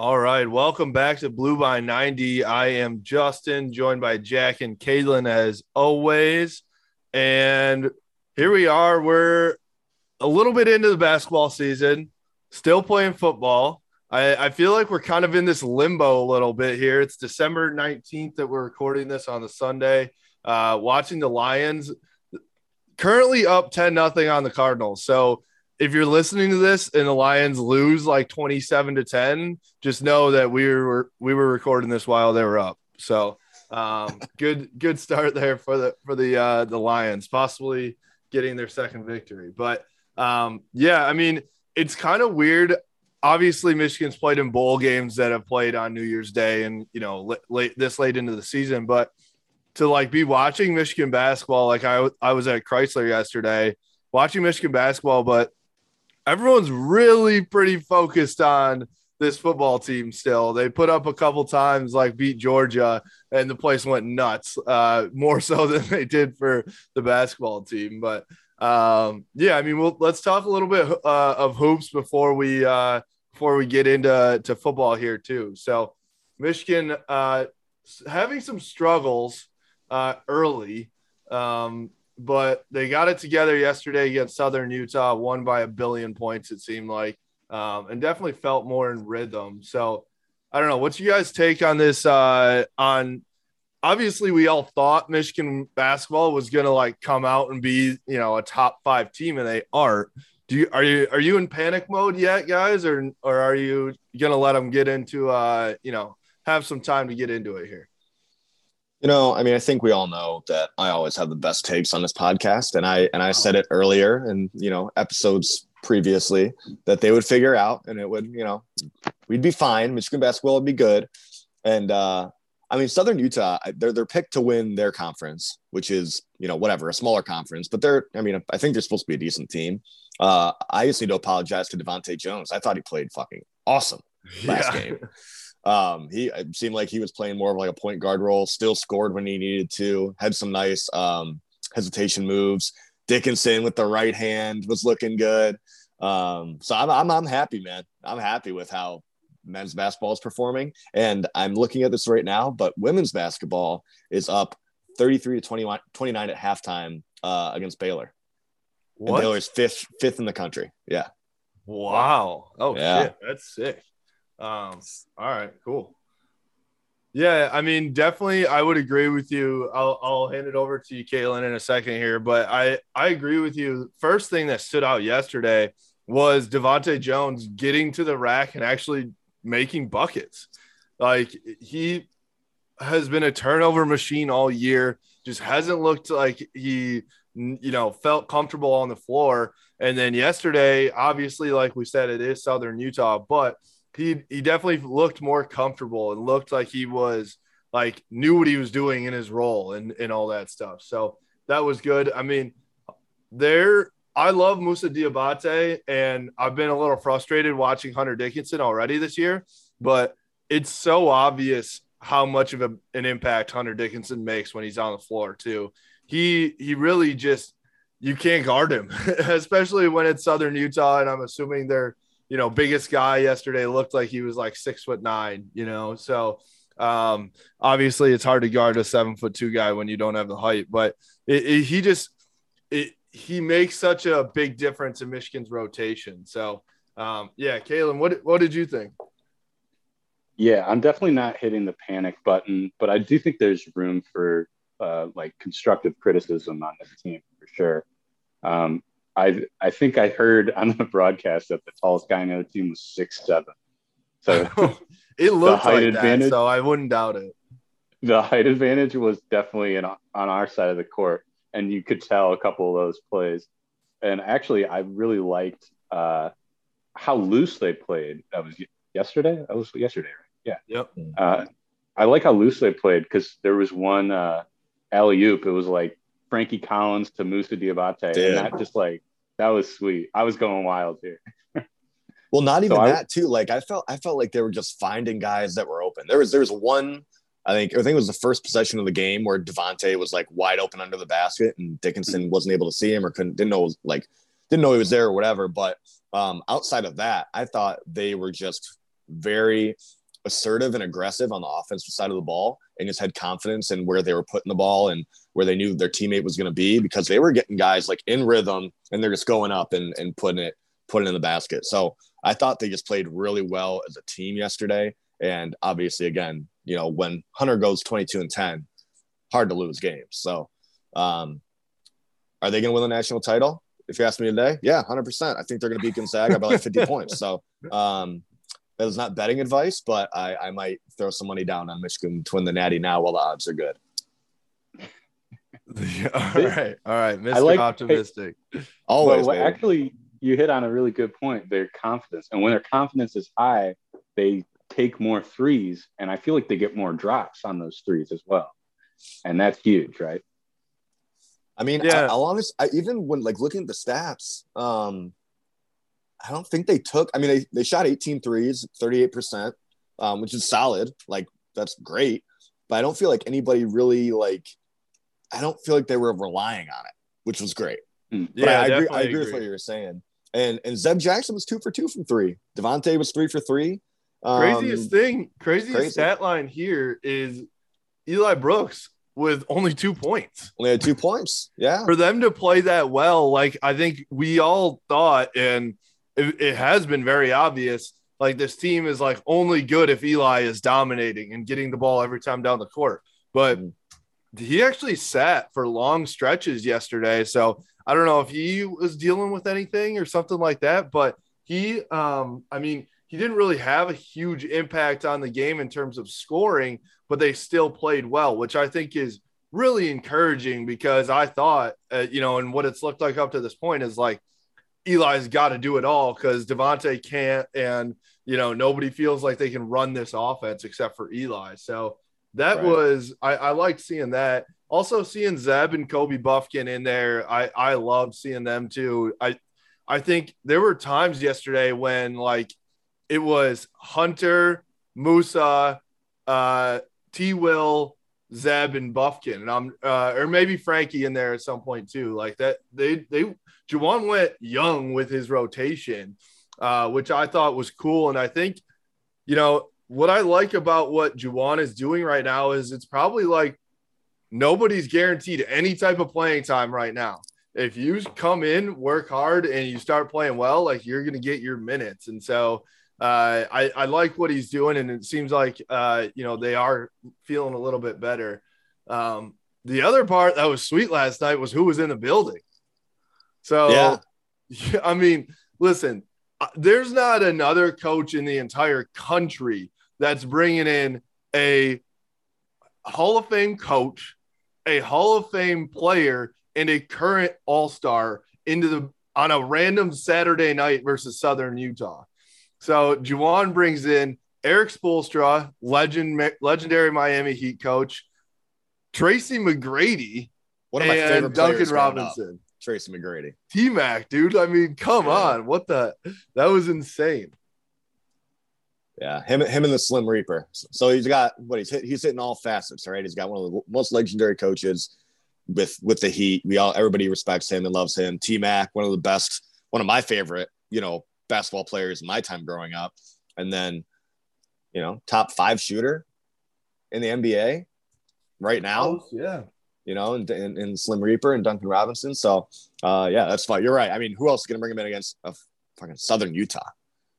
All right, welcome back to Blue by 90. I am Justin, joined by Jack and Caitlin as always. And here we are. We're a little bit into the basketball season, still playing football. I, I feel like we're kind of in this limbo a little bit here. It's December 19th that we're recording this on the Sunday. Uh, watching the Lions currently up 10 nothing on the Cardinals. So if you're listening to this and the Lions lose like 27 to 10, just know that we were we were recording this while they were up. So um, good good start there for the for the uh, the Lions, possibly getting their second victory. But um, yeah, I mean, it's kind of weird. Obviously, Michigan's played in bowl games that have played on New Year's Day, and you know, late this late into the season. But to like be watching Michigan basketball, like I I was at Chrysler yesterday watching Michigan basketball, but everyone's really pretty focused on this football team still. They put up a couple times, like beat Georgia, and the place went nuts, uh, more so than they did for the basketball team. But um, yeah, I mean, we'll, let's talk a little bit uh, of hoops before we uh, before we get into to football here too. So Michigan uh, having some struggles uh, early. Um, but they got it together yesterday against Southern Utah, won by a billion points, it seemed like, um, and definitely felt more in rhythm. So I don't know. What's you guys' take on this? Uh, on obviously, we all thought Michigan basketball was going to like come out and be, you know, a top five team, and they aren't. Do you are you are you in panic mode yet, guys, or or are you to let them get into, uh, you know, have some time to get into it here? You know, I mean, I think we all know that I always have the best takes on this podcast, and I and I said it earlier, and you know, episodes previously that they would figure out, and it would, you know, we'd be fine. Michigan basketball would be good, and uh, I mean, Southern Utah, they're they're picked to win their conference, which is you know whatever a smaller conference, but they're I mean, I think they're supposed to be a decent team. Uh, I just need to apologize to DeVante Jones. I thought he played fucking awesome last yeah. game. Um, he seemed like he was playing more of like a point guard role, still scored when he needed to, had some nice um, hesitation moves. Dickinson with the right hand was looking good. Um, so I'm, I'm, I'm happy, man. I'm happy with how men's basketball is performing. And I'm looking at this right now, but women's basketball is up 33 to 21, 29 at halftime uh, against Baylor. What? And Baylor's fifth, fifth in the country. Yeah. Wow. Oh, yeah. shit. That's sick. Um, all right, cool. Yeah, I mean, definitely, I would agree with you. I'll, I'll hand it over to you, Caitlin, in a second here, but I I agree with you. First thing that stood out yesterday was DeVante Jones getting to the rack and actually making buckets. Like he has been a turnover machine all year. Just hasn't looked like he, you know, felt comfortable on the floor. And then yesterday, obviously, like we said, it is Southern Utah, but he he definitely looked more comfortable and looked like he was like knew what he was doing in his role and and all that stuff. So that was good. I mean, there I love Moussa Diabate and I've been a little frustrated watching Hunter Dickinson already this year, but it's so obvious how much of a, an impact Hunter Dickinson makes when he's on the floor too. He he really just you can't guard him, especially when it's Southern Utah and I'm assuming they're you know, biggest guy yesterday looked like he was like six foot nine, you know. So um, obviously it's hard to guard a seven foot two guy when you don't have the height, but it, it, he just it, he makes such a big difference in Michigan's rotation. So um, yeah, Caitlin, what what did you think? Yeah, I'm definitely not hitting the panic button, but I do think there's room for uh, like constructive criticism on this team for sure. Um, I I think I heard on the broadcast that the tallest guy on the team was six seven. So it looked like that, so I wouldn't doubt it. The height advantage was definitely in, on our side of the court, and you could tell a couple of those plays. And actually, I really liked uh, how loose they played. That was yesterday. That was yesterday, right? Yeah. Yep. Uh, I like how loose they played because there was one uh, alley oop. It was like Frankie Collins to Moussa Diabate, and that just like that was sweet. I was going wild here. well, not even so that I, too. Like I felt, I felt like they were just finding guys that were open. There was, there was one. I think, I think it was the first possession of the game where DeVante was like wide open under the basket, and Dickinson wasn't able to see him or couldn't, didn't know, like, didn't know he was there or whatever. But um, outside of that, I thought they were just very assertive and aggressive on the offensive side of the ball and just had confidence in where they were putting the ball and where they knew their teammate was going to be because they were getting guys like in rhythm and they're just going up and, and putting it putting it in the basket. So I thought they just played really well as a team yesterday. And obviously, again, you know, when Hunter goes 22 and 10, hard to lose games. So um, are they going to win the national title? If you ask me today, yeah, 100%. I think they're going to beat Gonzaga by like 50 points. So um, that is not betting advice, but I, I might throw some money down on Michigan to win the Natty now while the odds are good. all right, all right, Mr. Like, optimistic. Hey, Always. Well, actually, you hit on a really good point. Their confidence, and when their confidence is high, they take more threes, and I feel like they get more drops on those threes as well, and that's huge, right? I mean, yeah. I, will honest, I, even when like looking at the stats, um, I don't think they took, I mean, they, they shot 18 threes, 38%, um, which is solid. Like, that's great. But I don't feel like anybody really, like, I don't feel like they were relying on it, which was great. Mm. But yeah, I, I agree, I agree, with what you were saying. And and Zeb Jackson was two for two from three. DeVante was three for three. Um, craziest thing, craziest crazy. stat line here is Eli Brooks with only two points. Only had two points. Yeah. For them to play that well, like I think we all thought, and it, it, has been very obvious. Like this team is like only good if Eli is dominating and getting the ball every time down the court. But mm-hmm. he actually sat for long stretches yesterday. So I don't know if he was dealing with anything or something like that. But he, um, I mean, he didn't really have a huge impact on the game in terms of scoring, but they still played well, which I think is really encouraging because I thought, uh, you know, and what it's looked like up to this point is like Eli's got to do it all because DeVante can't, and you know nobody feels like they can run this offense except for Eli. So that right. was I, I liked seeing that. Also seeing Zeb and Kobe Buffkin in there, I I loved seeing them too. I I think there were times yesterday when like it was Hunter, Moussa, uh, T. Will, Zeb, and Buffkin, and I'm uh, or maybe Frankie in there at some point too. Like that, they they Juwan went young with his rotation, uh, which I thought was cool. And I think, you know, what I like about what Juwan is doing right now is it's probably like nobody's guaranteed any type of playing time right now. If you come in, work hard, and you start playing well, like you're going to get your minutes. And so uh, I, I like what he's doing, and it seems like uh, you know they are feeling a little bit better. Um, the other part that was sweet last night was who was in the building. So, yeah. I mean, listen, uh, there's not another coach in the entire country that's bringing in a Hall of Fame coach, a Hall of Fame player, and a current All Star into the on a random Saturday night versus Southern Utah. So Juwan brings in Erik Spoelstra, legend, legendary Miami Heat coach, Tracy McGrady, one of my favorite Duncan Robinson. Tracy McGrady. T Mac, dude. I mean, come yeah. on. What the? That was insane. Yeah, him, him and the Slim Reaper. So he's got what he's hit. He's hitting all facets. All right, he's got one of the most legendary coaches with with the Heat. We all everybody respects him and loves him. T Mac, one of the best, one of my favorite, you know, basketball players in my time growing up. And then, you know, top five shooter in the NBA right now. yeah you know, and, and, and Slim Reaper and Duncan Robinson. So, uh, yeah, that's fine. You're right. I mean, who else is going to bring him in against a fucking Southern Utah?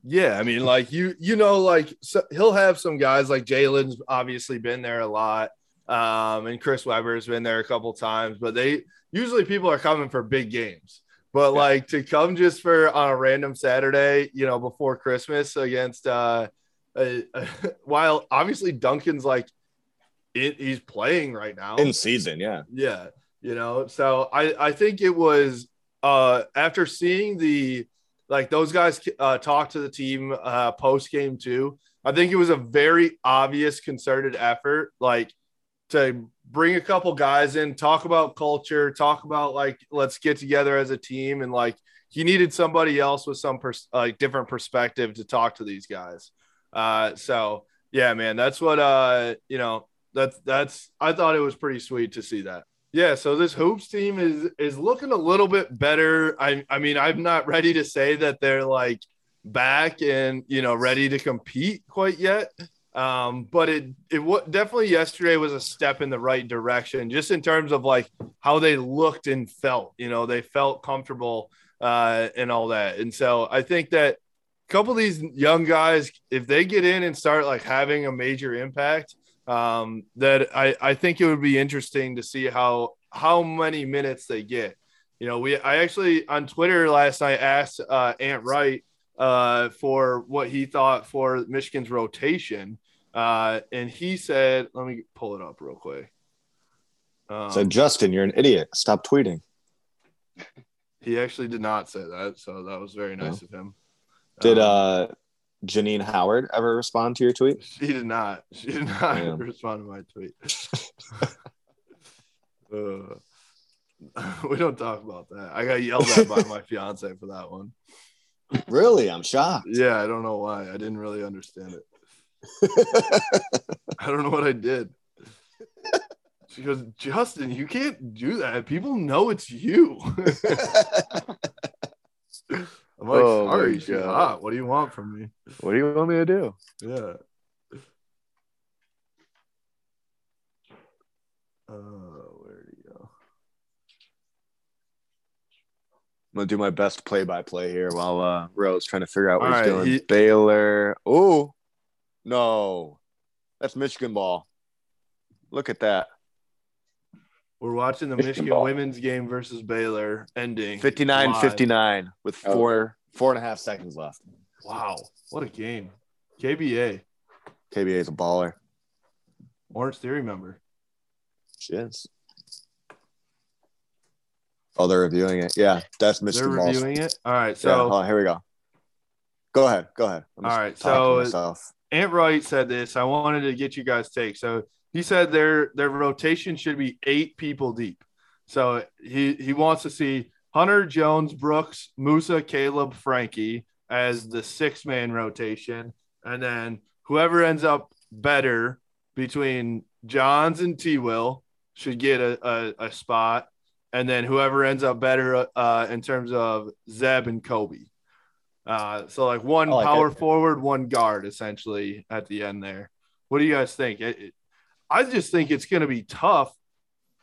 Yeah, I mean, like you, you know, like so he'll have some guys like Jalen's obviously been there a lot, um, and Chris Webber's been there a couple times, but they usually people are coming for big games. But yeah. like to come just for on a random Saturday, you know, before Christmas against uh, uh while obviously Duncan's like it, he's playing right now in season. Yeah, yeah. You know, so I I think it was uh after seeing the like those guys uh, talk to the team uh, post game too. I think it was a very obvious concerted effort, like to bring a couple guys in, talk about culture, talk about like let's get together as a team, and like he needed somebody else with some pers- like different perspective to talk to these guys. Uh, so yeah, man, that's what uh you know that's that's I thought it was pretty sweet to see that. Yeah, so this hoops team is is looking a little bit better. I I mean, I'm not ready to say that they're like back and you know ready to compete quite yet. Um, but it it w- definitely yesterday was a step in the right direction, just in terms of like how they looked and felt. You know, they felt comfortable uh, and all that. And so I think that a couple of these young guys, if they get in and start like having a major impact, um, that I I think it would be interesting to see how how many minutes they get. You know, we I actually on Twitter last night asked uh, Ant Wright uh, for what he thought for Michigan's rotation. Uh, and he said, let me pull it up real quick. Um, so, Justin, you're an idiot. Stop tweeting. He actually did not say that. So, that was very nice no. of him. Did um, uh, Janine Howard ever respond to your tweet? She did not. She did not Damn. respond to my tweet. uh, we don't talk about that. I got yelled at by my fiance for that one. Really? I'm shocked. Yeah, I don't know why. I didn't really understand it. I don't know what I did. She goes, Justin, you can't do that. People know it's you. I'm like, oh sorry, she's hot. What do you want from me? What do you want me to do? Yeah. Uh, where do you go? I'm gonna do my best play-by-play here while uh, Rose trying to figure out what All he's right, doing. He... Baylor. Oh, no, that's Michigan ball. Look at that. We're watching the Michigan, Michigan women's game versus Baylor ending 59 59 with oh. four four and a half seconds left. Wow. What a game. KBA. KBA is a baller. Orange Theory member. She is. Oh, they're reviewing it. Yeah, that's Michigan. They're reviewing it. All right. So yeah, here we go. Go ahead. Go ahead. All right. So Ant Wright said this. I wanted to get you guys' take. So he said their their rotation should be eight people deep. So he he wants to see Hunter Jones, Brooks, Moussa, Caleb, Frankie as the six man rotation, and then whoever ends up better between Johns and T. Will should get a, a, a, spot, and then whoever ends up better uh, in terms of Zeb and Kobe. Uh, so like one like power it. forward, one guard, essentially at the end there. What do you guys think? It, it, I just think it's going to be tough.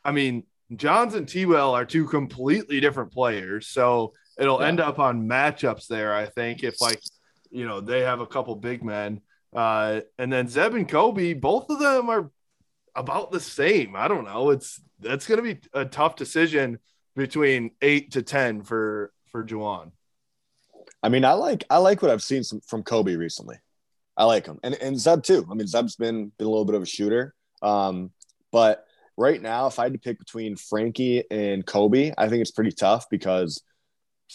I mean, Johns and T-Will are two completely different players, so it'll yeah. end up on matchups there. I think if like you know they have a couple big men, uh, and then Zeb and Kobe, both of them are about the same. I don't know. It's that's going to be a tough decision between eight to ten for for Juwan. I mean, I like I like what I've seen some, from Kobe recently. I like him, and and Zeb too. I mean, Zeb's been been a little bit of a shooter, um, but right now, if I had to pick between Frankie and Kobe, I think it's pretty tough because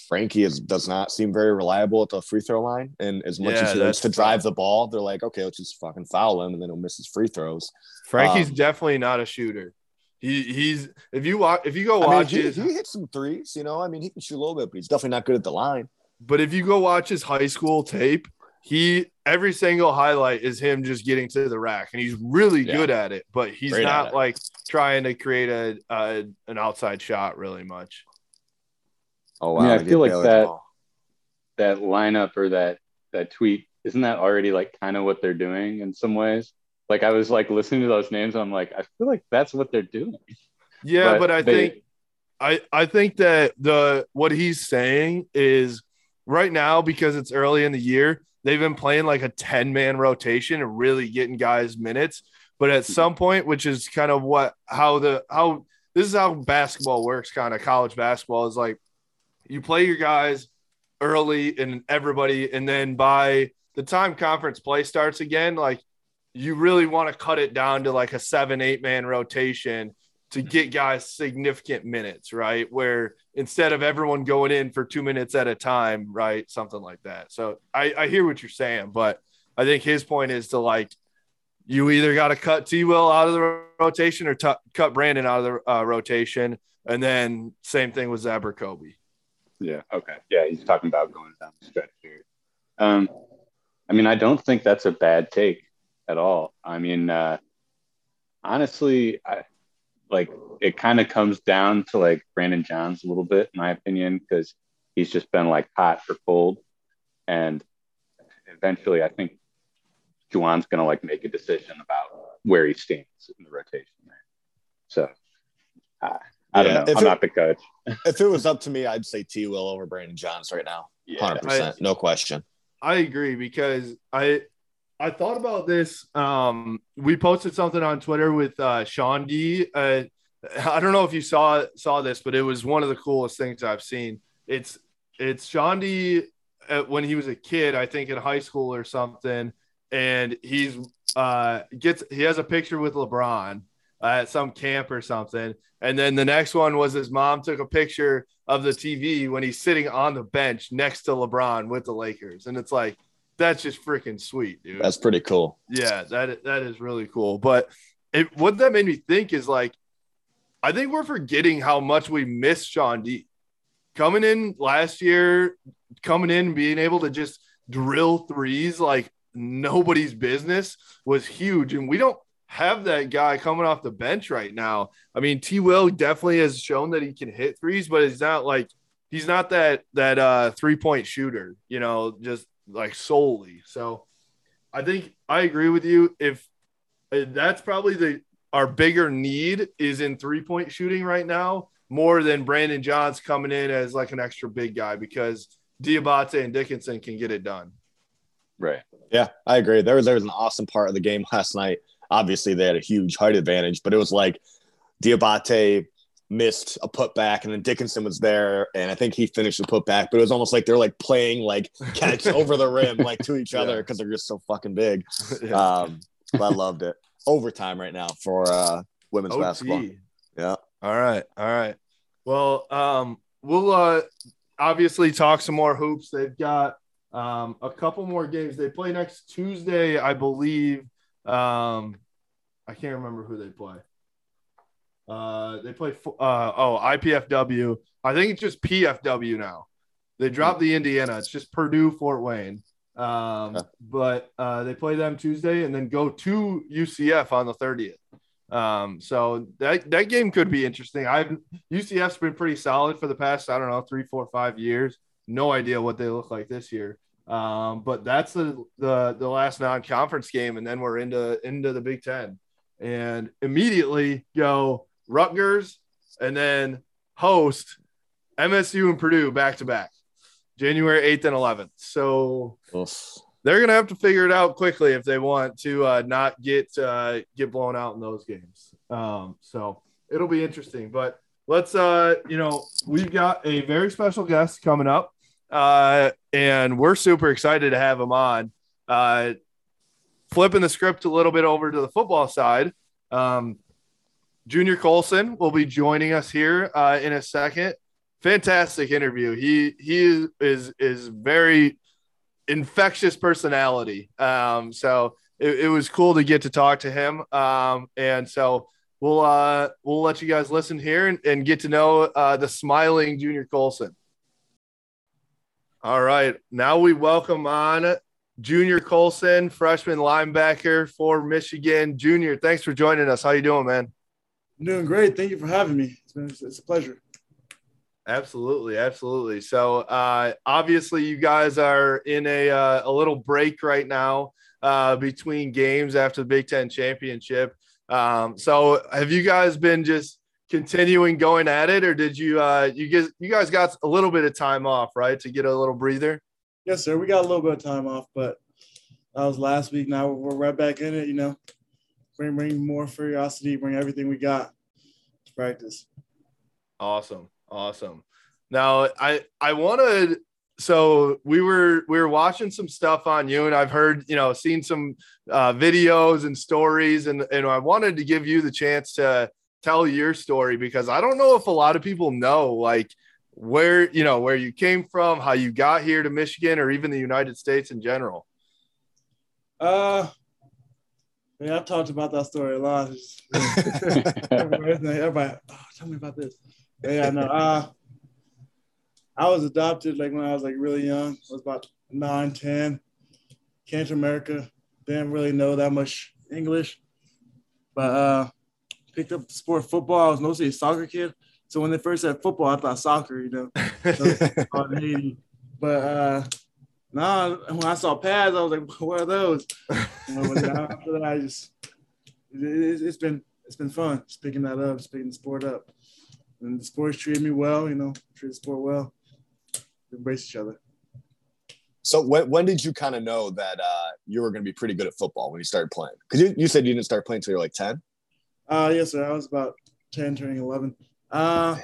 Frankie is does not seem very reliable at the free throw line, and as much yeah, as he likes to drive the ball, they're like, okay, let's just fucking foul him, and then he'll miss his free throws. Frankie's um, definitely not a shooter. He, he's if you watch if you go watch I mean, he, he hits some threes, you know. I mean, he can shoot a little bit, but he's definitely not good at the line. But if you go watch his high school tape, he every single highlight is him just getting to the rack, and he's really yeah. good at it. But he's Great not like trying to create a, a, an outside shot really much. Oh wow! I, I feel like that ball. that lineup or that that tweet isn't that already like kind of what they're doing in some ways. Like I was like listening to those names, I'm like, I feel like that's what they're doing. Yeah, but, but I they, think I I think that the what he's saying is right now because it's early in the year, they've been playing like a 10 man rotation and really getting guys minutes. But at hmm. some point, which is kind of what how the how this is how basketball works, kind of college basketball is like you play your guys early and everybody, and then by the time conference play starts again, like you really want to cut it down to like a seven, eight man rotation to get guys significant minutes, right? Where instead of everyone going in for two minutes at a time, right? Something like that. So I, I hear what you're saying, but I think his point is to like, you either got to cut T Will out of the rotation or t- cut Brandon out of the uh, rotation. And then same thing with Zabra Kobe. Yeah. Okay. Yeah. He's talking about going down the stretch here. Um, I mean, I don't think that's a bad take at all. I mean, uh, honestly, I, like it kind of comes down to like Brandon Johns a little bit, in my opinion, because he's just been like hot for cold. And eventually, I think Juwan's going to like make a decision about where he stands in the rotation. There. So uh, I don't know. I'm it, not the coach. if it was up to me, I'd say T. Will over Brandon Johns right now. Hundred yeah, percent, no question. I agree because I I thought about this. Um, we posted something on Twitter with uh, Chaundee. Uh, I don't know if you saw saw this, but it was one of the coolest things I've seen. It's it's Chaundee. Uh, when he was a kid, I think in high school or something, and he's uh gets he has a picture with LeBron uh, at some camp or something, and then the next one was his mom took a picture of the TV when he's sitting on the bench next to LeBron with the Lakers, and it's like that's just freaking sweet, dude. That's pretty cool. Yeah, that that is really cool. But it, what that made me think is like, I think we're forgetting how much we miss Chaundee. Coming in last year, coming in, being able to just drill threes like nobody's business was huge, and we don't have that guy coming off the bench right now. I mean, T. Will definitely has shown that he can hit threes, but it's not like he's not that that uh three point shooter, you know, just like solely. So I think I agree with you. If that's probably the our bigger need is in three point shooting right now, more than Brandon Johns coming in as like an extra big guy because Diabate and Dickinson can get it done. Right. Yeah, I agree. There was there was an awesome part of the game last night. Obviously, they had a huge height advantage, but it was like Diabate missed a putback, and then Dickinson was there, and I think he finished the putback. But it was almost like they're like playing like catch over the rim, like to each other because they're just so fucking big. yeah. Um, I loved it. Overtime right now for uh, women's basketball. Yeah. All right. All right. Well, um, we'll uh, obviously talk some more hoops. They've got um, a couple more games. They play next Tuesday, I believe. Um, I can't remember who they play. Uh, they play uh, oh IPFW. I think it's just PFW now. They dropped the Indiana. It's just Purdue Fort Wayne. Um, but uh, they play them Tuesday and then go to UCF on the 30th. Um, so that that game could be interesting. I've UCF's been pretty solid for the past I don't know three, four, five years. No idea what they look like this year. Um, but that's the the the last non-conference game, and then we're into into the Big Ten, and immediately go Rutgers, and then host MSU and Purdue back to back, January eighth and eleventh. So Oof. they're gonna have to figure it out quickly if they want to uh, not get uh, get blown out in those games. Um, so it'll be interesting, but let's uh, you know we've got a very special guest coming up uh, and we're super excited to have him on. Uh, flipping the script a little bit over to the football side, um, Junior Colson will be joining us here uh, in a second. Fantastic interview. He he is is very infectious personality. Um, so it, it, was cool to get to talk to him. Um, and so we'll uh, we'll let you guys listen here and, and get to know uh, the smiling Junior Colson. All right. Now we welcome on Junior Colson, freshman linebacker for Michigan. Junior, thanks for joining us. How you doing, man? I'm doing great. Thank you for having me. It's, been, it's a pleasure. Absolutely, absolutely. So uh, obviously, you guys are in a uh, a little break right now uh, between games after the Big Ten championship. Um, so have you guys been just continuing going at it, or did you uh you guys you guys got a little bit of time off, right, to get a little breather? Yes, sir. We got a little bit of time off, but that was last week. Now we're right back in it. You know, bring bring more curiosity, bring everything we got to practice. Awesome, awesome. Now I I wanted so we were we were watching some stuff on you and i've heard you know seen some uh, videos and stories and and i wanted to give you the chance to tell your story because I don't know if a lot of people know like where you know where you came from, how you got here to Michigan, or even the United States in general. Uh, yeah, I've talked about that story a lot. everybody, everybody oh, tell me about this. Yeah, no. Uh, I was adopted like when I was like really young. I was about nine, ten. Came to America. Didn't really know that much English, but uh, picked up sport football. I was mostly a soccer kid. So when they first said football, I thought soccer, you know. So, but uh, Nah, when I saw pads, I was like, "What are those?" You know, but after that, I just it, it's been it's been fun just picking that up, just picking the sport up, and the sport's treated me well. You know, treat the sport well. Embrace each other. So when, when did you kind of know that uh, you were going to be pretty good at football when you started playing? Because you, you said you didn't start playing until you were like 10? Uh, yes, sir. I was about 10, turning 11. Uh,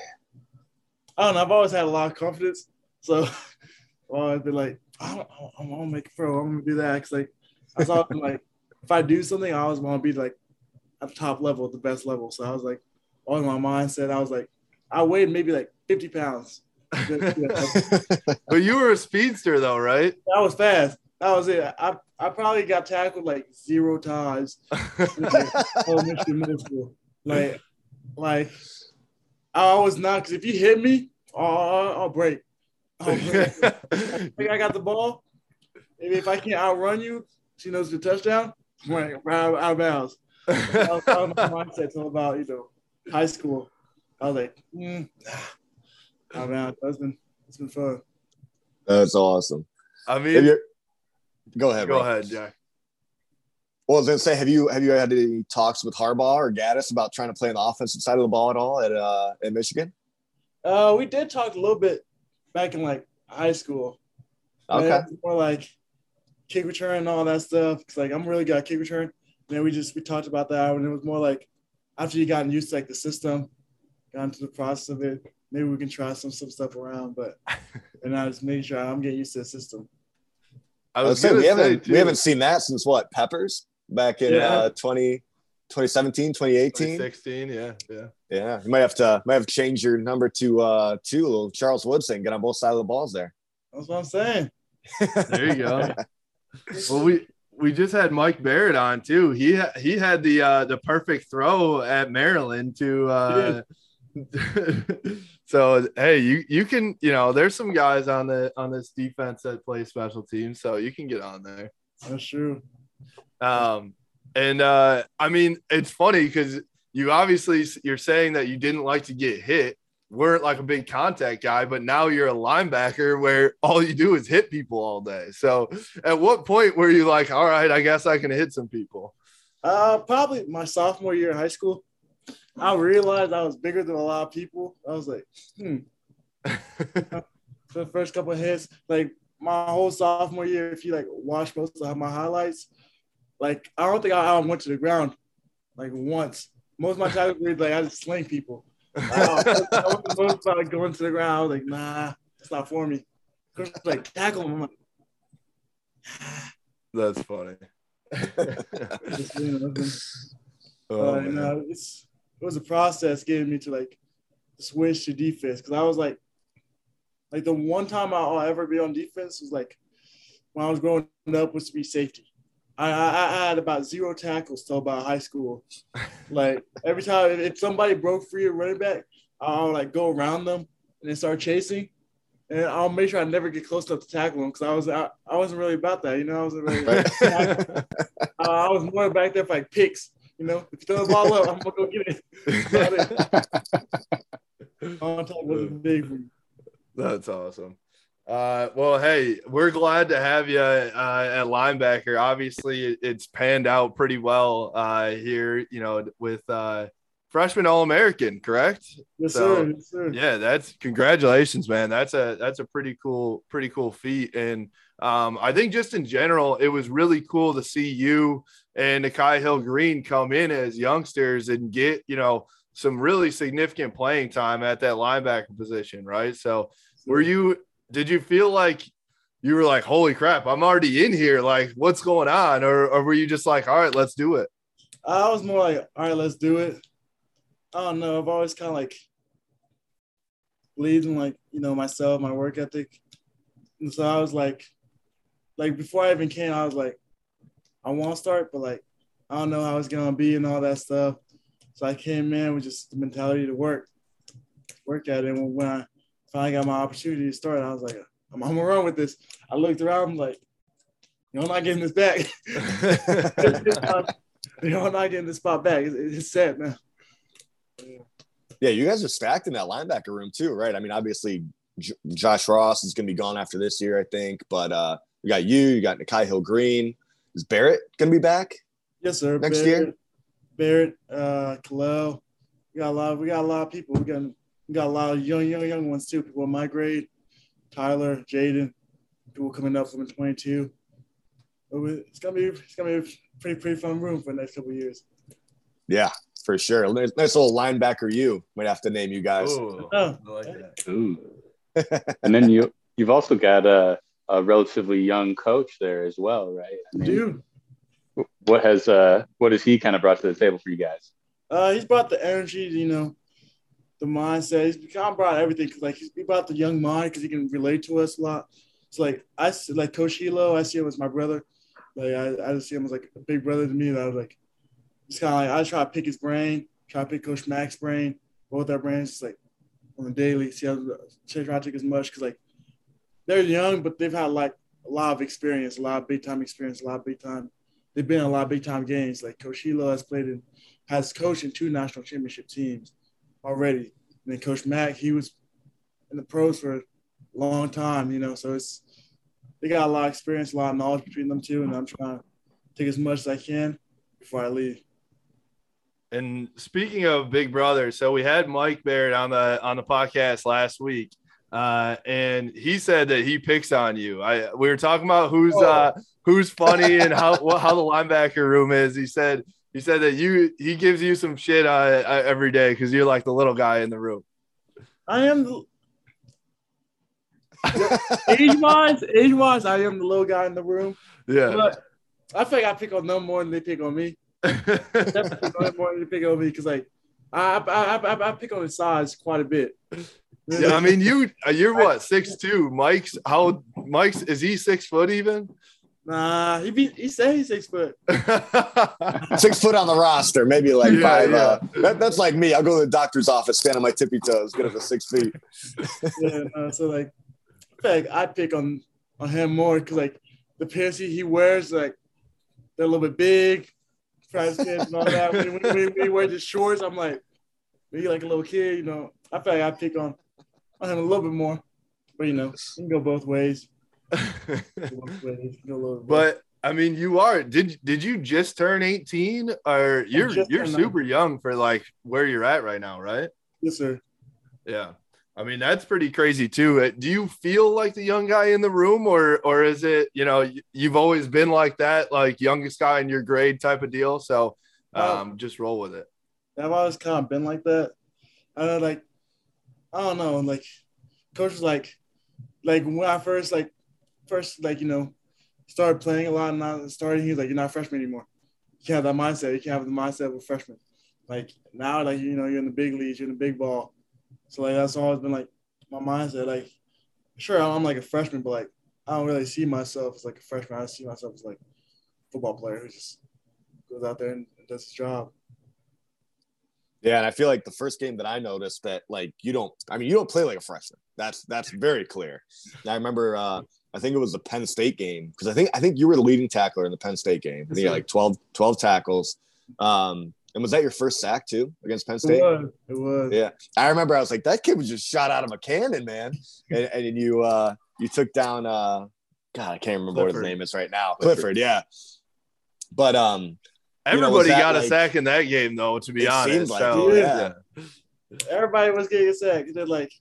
I don't know. I've always had a lot of confidence. So well, I've been like, I don't, I'm going to make a pro. I'm going to do that. Cause like, I saw like, if I do something, I always want to be like at the top level, at the best level. So I was like, on my mindset, I was like, I weighed maybe like 50 pounds. but you were a speedster though, right? That was fast. That was it. I, I probably got tackled like zero times. Like, like I was not because if you hit me, oh, I'll, I'll break. I'll break. I got the ball. Maybe if I can't outrun you, she knows the touchdown. Right, out, out of bounds. That was, that was my mindset until about you know high school. I was like, mm, oh man, that's been it's been fun. That's awesome. I mean, go ahead. Go bro. ahead, Jack. Well, I was gonna say, have you have you had any talks with Harbaugh or Gattis about trying to play on the offensive side of the ball at all at uh at Michigan? Uh, we did talk a little bit back in like high school. Okay. More like kick return and all that stuff. Cause like I'm really good at kick return. And then we just we talked about that, and it was more like after you gotten used to like the system, got into the process of it, maybe we can try some some stuff around. But and I just make sure I'm getting used to the system. I I was was saying gonna we haven't too, we haven't seen that since what Peppers back in Yeah. uh 20, 2017, 2018. 2016, yeah, yeah. Yeah, you might have to might have changed your number to uh two little Charles Woodson, get on both sides of the balls there. That's what I'm saying. There you go. well, we we just had Mike Barrett on too. He ha- he had the uh, the perfect throw at Maryland to. Uh, so hey, you you can you know there's some guys on the on this defense that play special teams, so you can get on there. That's true. Um, and uh, I mean, it's funny because you obviously you're saying that you didn't like to get hit, weren't like a big contact guy, but now you're a linebacker where all you do is hit people all day. So, at what point were you like, all right, I guess I can hit some people? Uh, probably my sophomore year in high school. I realized I was bigger than a lot of people. I was like, hmm. For the first couple of hits, like my whole sophomore year, if you like watch most of my highlights, like I don't think I, I went to the ground like once. Most of my tackles were like I just sling people. I, I about like, going to the ground. I was like, nah, it's not for me. Was like tackle him. I'm like, That's funny. just, you know, Oh, uh, you man. know, it's it was a process getting me to like switch to defense because I was like, like the one time I'll ever be on defense was like when I was growing up was to be safety. I, I, I had about zero tackles till about high school. Like every time if somebody broke free a running back, I'll like go around them and then start chasing. And I'll make sure I never get close enough to tackle them because I was I, I wasn't really about that, you know. I wasn't really. uh, I was more back there for like picks. You know, if you throw the ball up, I'm gonna go get it. On top big. That's awesome. Uh, well, hey, we're glad to have you uh, at linebacker. Obviously, it's panned out pretty well uh, here. You know, with uh, freshman All American, correct? Yes, So, sir. Yes, sir. Yeah, that's congratulations, man. That's a that's a pretty cool, pretty cool feat. And um, I think just in general, it was really cool to see you and Nikhai Hill Green come in as youngsters and get you know some really significant playing time at that linebacker position, right? So, were you? Did you feel like you were like, "Holy crap, I'm already in here"? Like, what's going on? Or, or were you just like, "All right, let's do it"? I was more like, all right, let's do it. I don't know. I've always kind of like believed in like, you know, myself, my work ethic. And so I was like, like before I even came, I was like, I want to start, but like, I don't know how it's going to be and all that stuff. So I came in with just the mentality to work, work at it. And when I finally got my opportunity to start, I was like, I'm, I'm to run with this. I looked around, I'm like, I'm not getting this back. I'm not getting this spot back. It's, it's sad now. Yeah, you guys are stacked in that linebacker room too, right? I mean, obviously J- Josh Ross is going to be gone after this year, I think, but uh, You got you. You got Nikhai Hill Green. Is Barrett gonna be back? Yes, sir. Next Barrett, year? Barrett, uh, Kalel. We got a lot. We got a lot of people. We got we got a lot of young, young, young ones too. People in my grade. Tyler, Jaden, people coming up from 22. But It's gonna be it's gonna be a pretty pretty fun room for the next couple of years. Yeah, for sure. Nice, nice little linebacker. You might have to name you guys. Ooh, Oh. I like that. Ooh. and then you you've also got a, a relatively young coach there as well, right? I mean, Dude, what has uh what has he kind of brought to the table for you guys? uh, he's brought the energy, you know, the mindset. He's of brought everything because like he's, he brought the young mind because he can relate to us a lot. It's like I like Coach Helow. I see him as my brother. Like I, I just see him as like a big brother to me. That I was like, it's kind of like I try to pick his brain, try to pick Coach Mac's brain, both our brains, just like on the daily. See how try to take as much because like they're young, but they've had like a lot of experience, a lot of big time experience, a lot of big time. They've been in a lot of big time games. Like Coach Helow has played in, has coached in two national championship teams already. And then Coach Mack, he was in the pros for a long time, you know. So it's they got a lot of experience, a lot of knowledge between them two, and I'm trying to take as much as I can before I leave. And speaking of Big Brother, so we had Mike Barrett on the on the podcast last week, uh, and he said that he picks on you. I we were talking about who's uh, who's funny and how what, how the linebacker room is. He said he said that you he gives you some shit uh, uh, every day because you're like the little guy in the room. I am the age wise, age wise, I am the little guy in the room. Yeah. But I think I pick on them more than they pick on me. Definitely pick on them more than they pick on me because like I I, I I I pick on his size quite a bit. yeah, I mean you uh, you're what six two. Mike's how Mike's is he six foot even? Nah, he be he say he's six foot. Six foot on the roster, maybe like Yeah, five. yeah. Uh, that, that's like me. I'll go to the doctor's office, stand on my tippy toes, get up to six feet. yeah, no, so like, I feel like I pick on on him more because like the pants he, he wears like they're a little bit big, price pants and all that. When, when, when, when he wears his shorts, I'm like, he like a little kid, you know. I feel like I pick on on him a little bit more, but you know, it can go both ways. Go both ways. Go a little bit. but I mean, you are. Did did you just turn eighteen, or you're you're super young for like where you're at right now, right? yes, sir. Yeah. I mean, that's pretty crazy too. Uh, Do you feel like the young guy in the room or or is it, you know you've always been like that, like youngest guy in your grade type of deal? So um just roll with it. I've always kind of been like that. I don't like, I don't know, like, coach was like, like when I first like, first like you know, started playing a lot and not started. He was like, you're not freshman anymore. You can't have that mindset. You can't have the mindset of a freshman. Like now, like you know, you're in the big leagues, you're in the big ball. So like that's always been like my mindset. Like, sure, I'm like a freshman, but like I don't really see myself as like a freshman. I see myself as like a football player who just goes out there and does his job. Yeah, and I feel like the first game that I noticed that like you don't I mean you don't play like a freshman. That's that's very clear. I remember uh I think it was the Penn State game because I think I think you were the leading tackler in the Penn State game. I think you had like 12, 12 tackles. Um and was that your first sack too against Penn State? It was. It was. Yeah. I remember I was like, that kid was just shot out of a cannon, man. And, and you uh you took down uh God, I can't remember what his name is right now. Clifford. Clifford, yeah. But um You know, Everybody was that, got a sack in that game though, to be It honest. seemed like So, it, yeah. Everybody was getting a sack. They're like,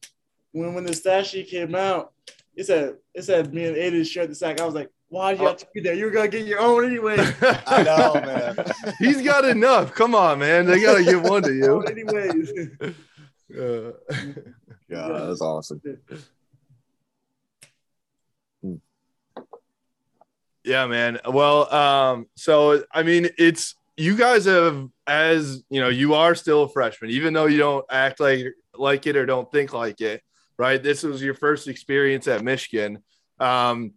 when when the stat sheet came out, it said it said me and Aidan shared the sack. I was like, why did you have to be there? You were gonna get your own anyway. I know, man. He's got enough. Come on, man. They gotta give one to you. anyways. Uh, Yeah, that was awesome. Yeah, man. Well, um, so I mean, it's you guys have as you know, you are still a freshman, even though you don't act like like it or don't think like it, right? This was your first experience at Michigan. Um,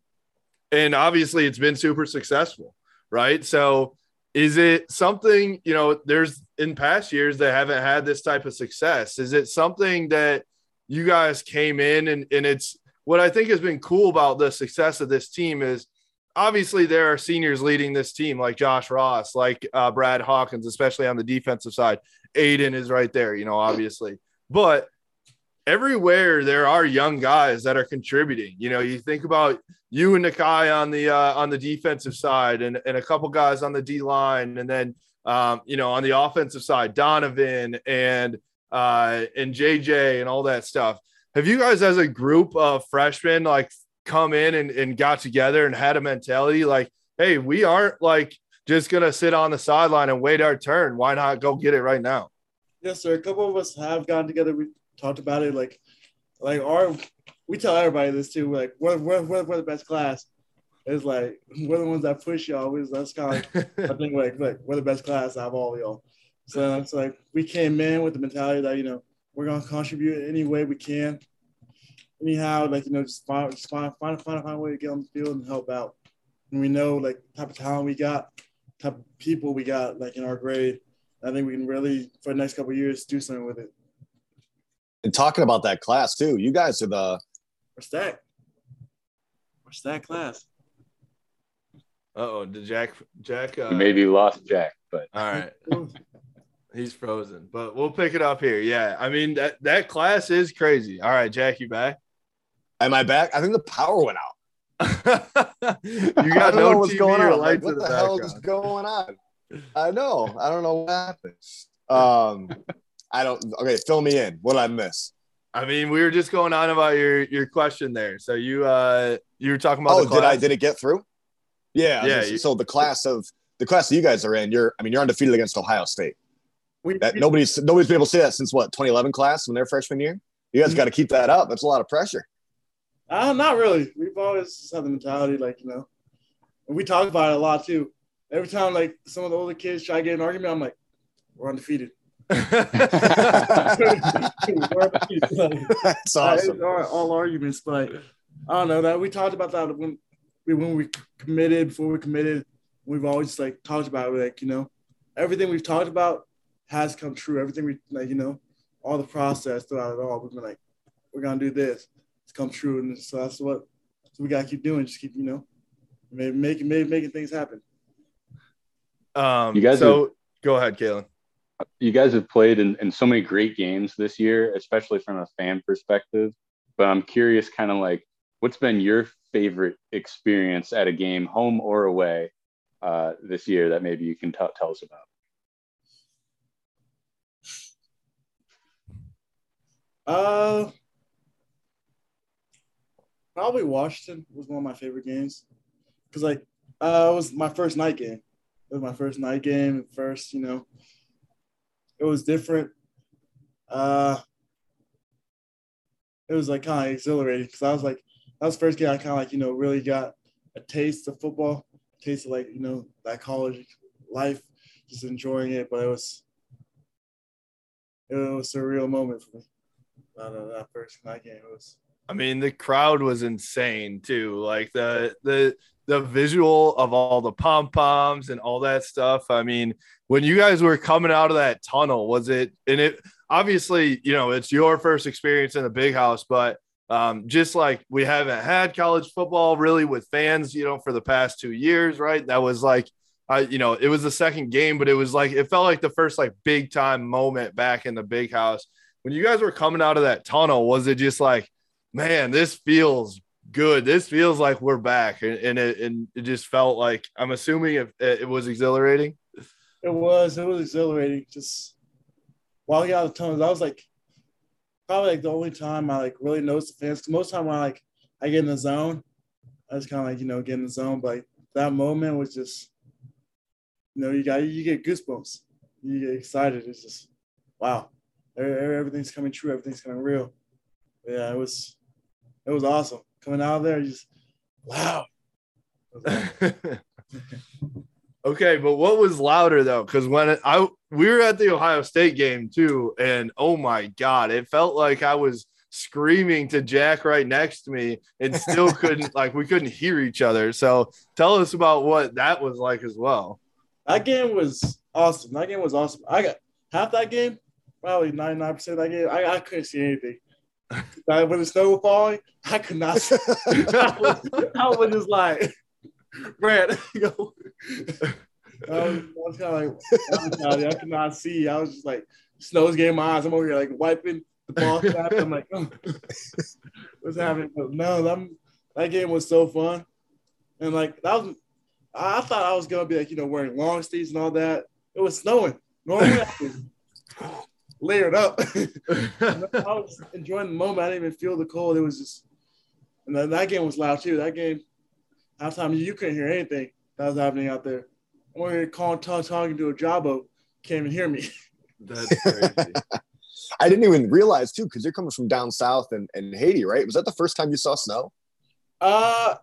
and obviously it's been super successful, right? So is it something, you know, there's in past years that haven't had this type of success? Is it something that you guys came in and, and it's what I think has been cool about the success of this team is obviously there are seniors leading this team like Josh Ross, like uh, Brad Hawkins, especially on the defensive side. Aidan is right there, you know, obviously. But everywhere there are young guys that are contributing. You know, you think about you and Nikhai on the uh, on the defensive side, and and a couple guys on the D line, and then um, you know on the offensive side, Donovan and uh, and JJ and all that stuff. Have you guys, as a group of freshmen, like come in and, and got together and had a mentality like, hey, we aren't like just gonna sit on the sideline and wait our turn. Why not go get it right now? Yes, sir. A couple of us have gotten together. We talked about it. Like, like our, we tell everybody this too. Like, we're we're, we're, we're the best class. It's like we're the ones that push y'all. We, that's kind of I think like like we're the best class out of all y'all. So it's like we came in with the mentality that you know we're gonna contribute any way we can. Anyhow, like you know, just find just find find find, find a way to get on the field and help out. And we know like type of talent we got, type of people we got like in our grade. I think we can really for the next couple years do something with it. And talking about that class too, you guys are the We're stacked. We're stacked class. oh, did Jack Jack uh, maybe lost Jack, but all right. He's frozen, but we'll pick it up here. Yeah, I mean that that class is crazy. All right, Jack, you back? am I back? I think the power went out. you I got don't no know what's TV going or on. Like, lights in what the, the hell is going on? I know. I don't know what happened. Um, I don't. Okay, fill me in. What did I miss? I mean, we were just going on about your your question there. So you uh you were talking about Oh, the did I? Did it get through? Yeah. Yeah, Yeah. you- so the class of the class that you guys are in, you're. I mean, you're undefeated against Ohio State. We, That nobody's nobody's been able to say that since what 2011 class when their freshman year. You guys got to keep that up. That's a lot of pressure. Uh, not really. We've always had the mentality, like, you know, we talk about it a lot too. Every time, like, some of the older kids try to get an argument, I'm like, we're undefeated. We're undefeated. Like, That's awesome. our, all arguments, but I don't know that we talked about that when we when we committed before we committed. We've always like talked about it, like you know, everything we've talked about has come true. Everything we like, you know, all the process throughout it all. We've been like, we're gonna do this. It's come true, and so that's what so we gotta keep doing. Just keep, you know, maybe making maybe making things happen. um, You guys so go ahead, Kalen. You guys have played in, in so many great games this year, especially from a fan perspective. But I'm curious, kind of like, what's been your favorite experience at a game, home or away, uh, this year that maybe you can t- tell us about? Uh, probably Washington was one of my favorite games because like uh, it was my first night game. It was my first night game. First, you know, it was different. Uh, it was like kind of exhilarating because I was like that was first game I kind of like you know really got a taste of football, taste of like you know that college life, just enjoying it. But it was it was a surreal moment for me. Not that first night game. It was I mean, the crowd was insane too. Like the the the visual of all the pom poms and all that stuff. I mean, when you guys were coming out of that tunnel, was it? And it obviously, you know, it's your first experience in the big house, but um, just like we haven't had college football really with fans, you know, for the past two years, right? That was like. I, you know, it was the second game, but it was like it felt like the first like big time moment back in the big house. When you guys were coming out of that tunnel, was it just like, man, this feels good. This feels like we're back, and, and it and it just felt like I'm assuming it, it was exhilarating. it was it was exhilarating. Just while I out of tunnels, I was like probably like the only time I like really noticed the fans. Most time when I like I get in the zone, I just kind of like you know get in the zone. But like, that moment was just you know you got you get goosebumps. You get excited. It's just wow, everything's coming true. Everything's coming real. Yeah, it was it was awesome coming out of there. Just wow. It was awesome. okay, but what was louder though? Because when it, I we were at the Ohio State game too, and oh my god, it felt like I was screaming to Jack right next to me and still couldn't like we couldn't hear each other. So tell us about what that was like as well. That game was awesome. That game was awesome. I got half that game, probably 99% of that game. I, I couldn't see anything. Like, when the snow was falling, I could not see. I, was, I was just like, Brad, you know. I was, was kind of like, I could not see. I was just like, snow's getting my eyes. I'm over here like wiping the ball. I'm like, oh, what's happening? But no, that, that game was so fun. And like that was I thought I was gonna be like, you know, wearing long sleeves and all that. It was snowing. Normally layered up. I was enjoying the moment. I didn't even feel the cold. It was just and then that game was loud too. That game, halftime, you couldn't hear anything that was happening out there. I'm over here calling, talking to Ojabo, can't even hear me. That's crazy. I didn't even realize too, because you're coming from down south and, and Haiti, right? Was that the first time you saw snow? Uh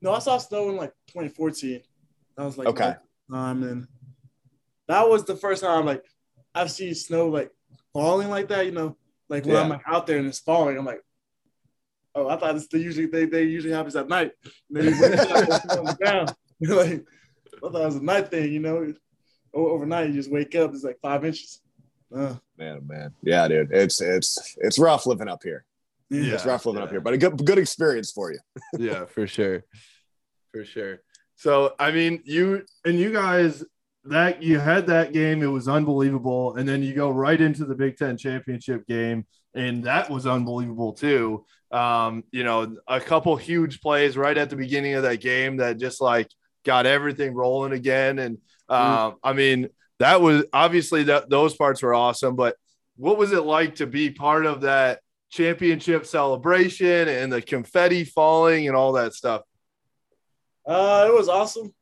no, I saw snow in like 2014. That was like Okay. um and that was the first time like I've seen snow like falling like that, you know, like when I'm like out there and it's falling, I'm like, oh, I thought this they usually they, they usually happens at night. And then you wake it's on the ground. You're like, I thought it was a night thing, you know. Overnight, you just wake up, it's like five inches. Uh, Man, oh, man. Yeah, dude. It's it's it's rough living up here. Yeah. It's rough living up here, but a good good experience for you. yeah, for sure. For sure. So, I mean, you and you guys that you had that game, it was unbelievable. And then you go right into the Big Ten championship game, and that was unbelievable too. Um, you know, a couple huge plays right at the beginning of that game that just like got everything rolling again. And um, I mean, that was obviously that those parts were awesome, but what was it like to be part of that championship celebration and the confetti falling and all that stuff? Uh, it was awesome.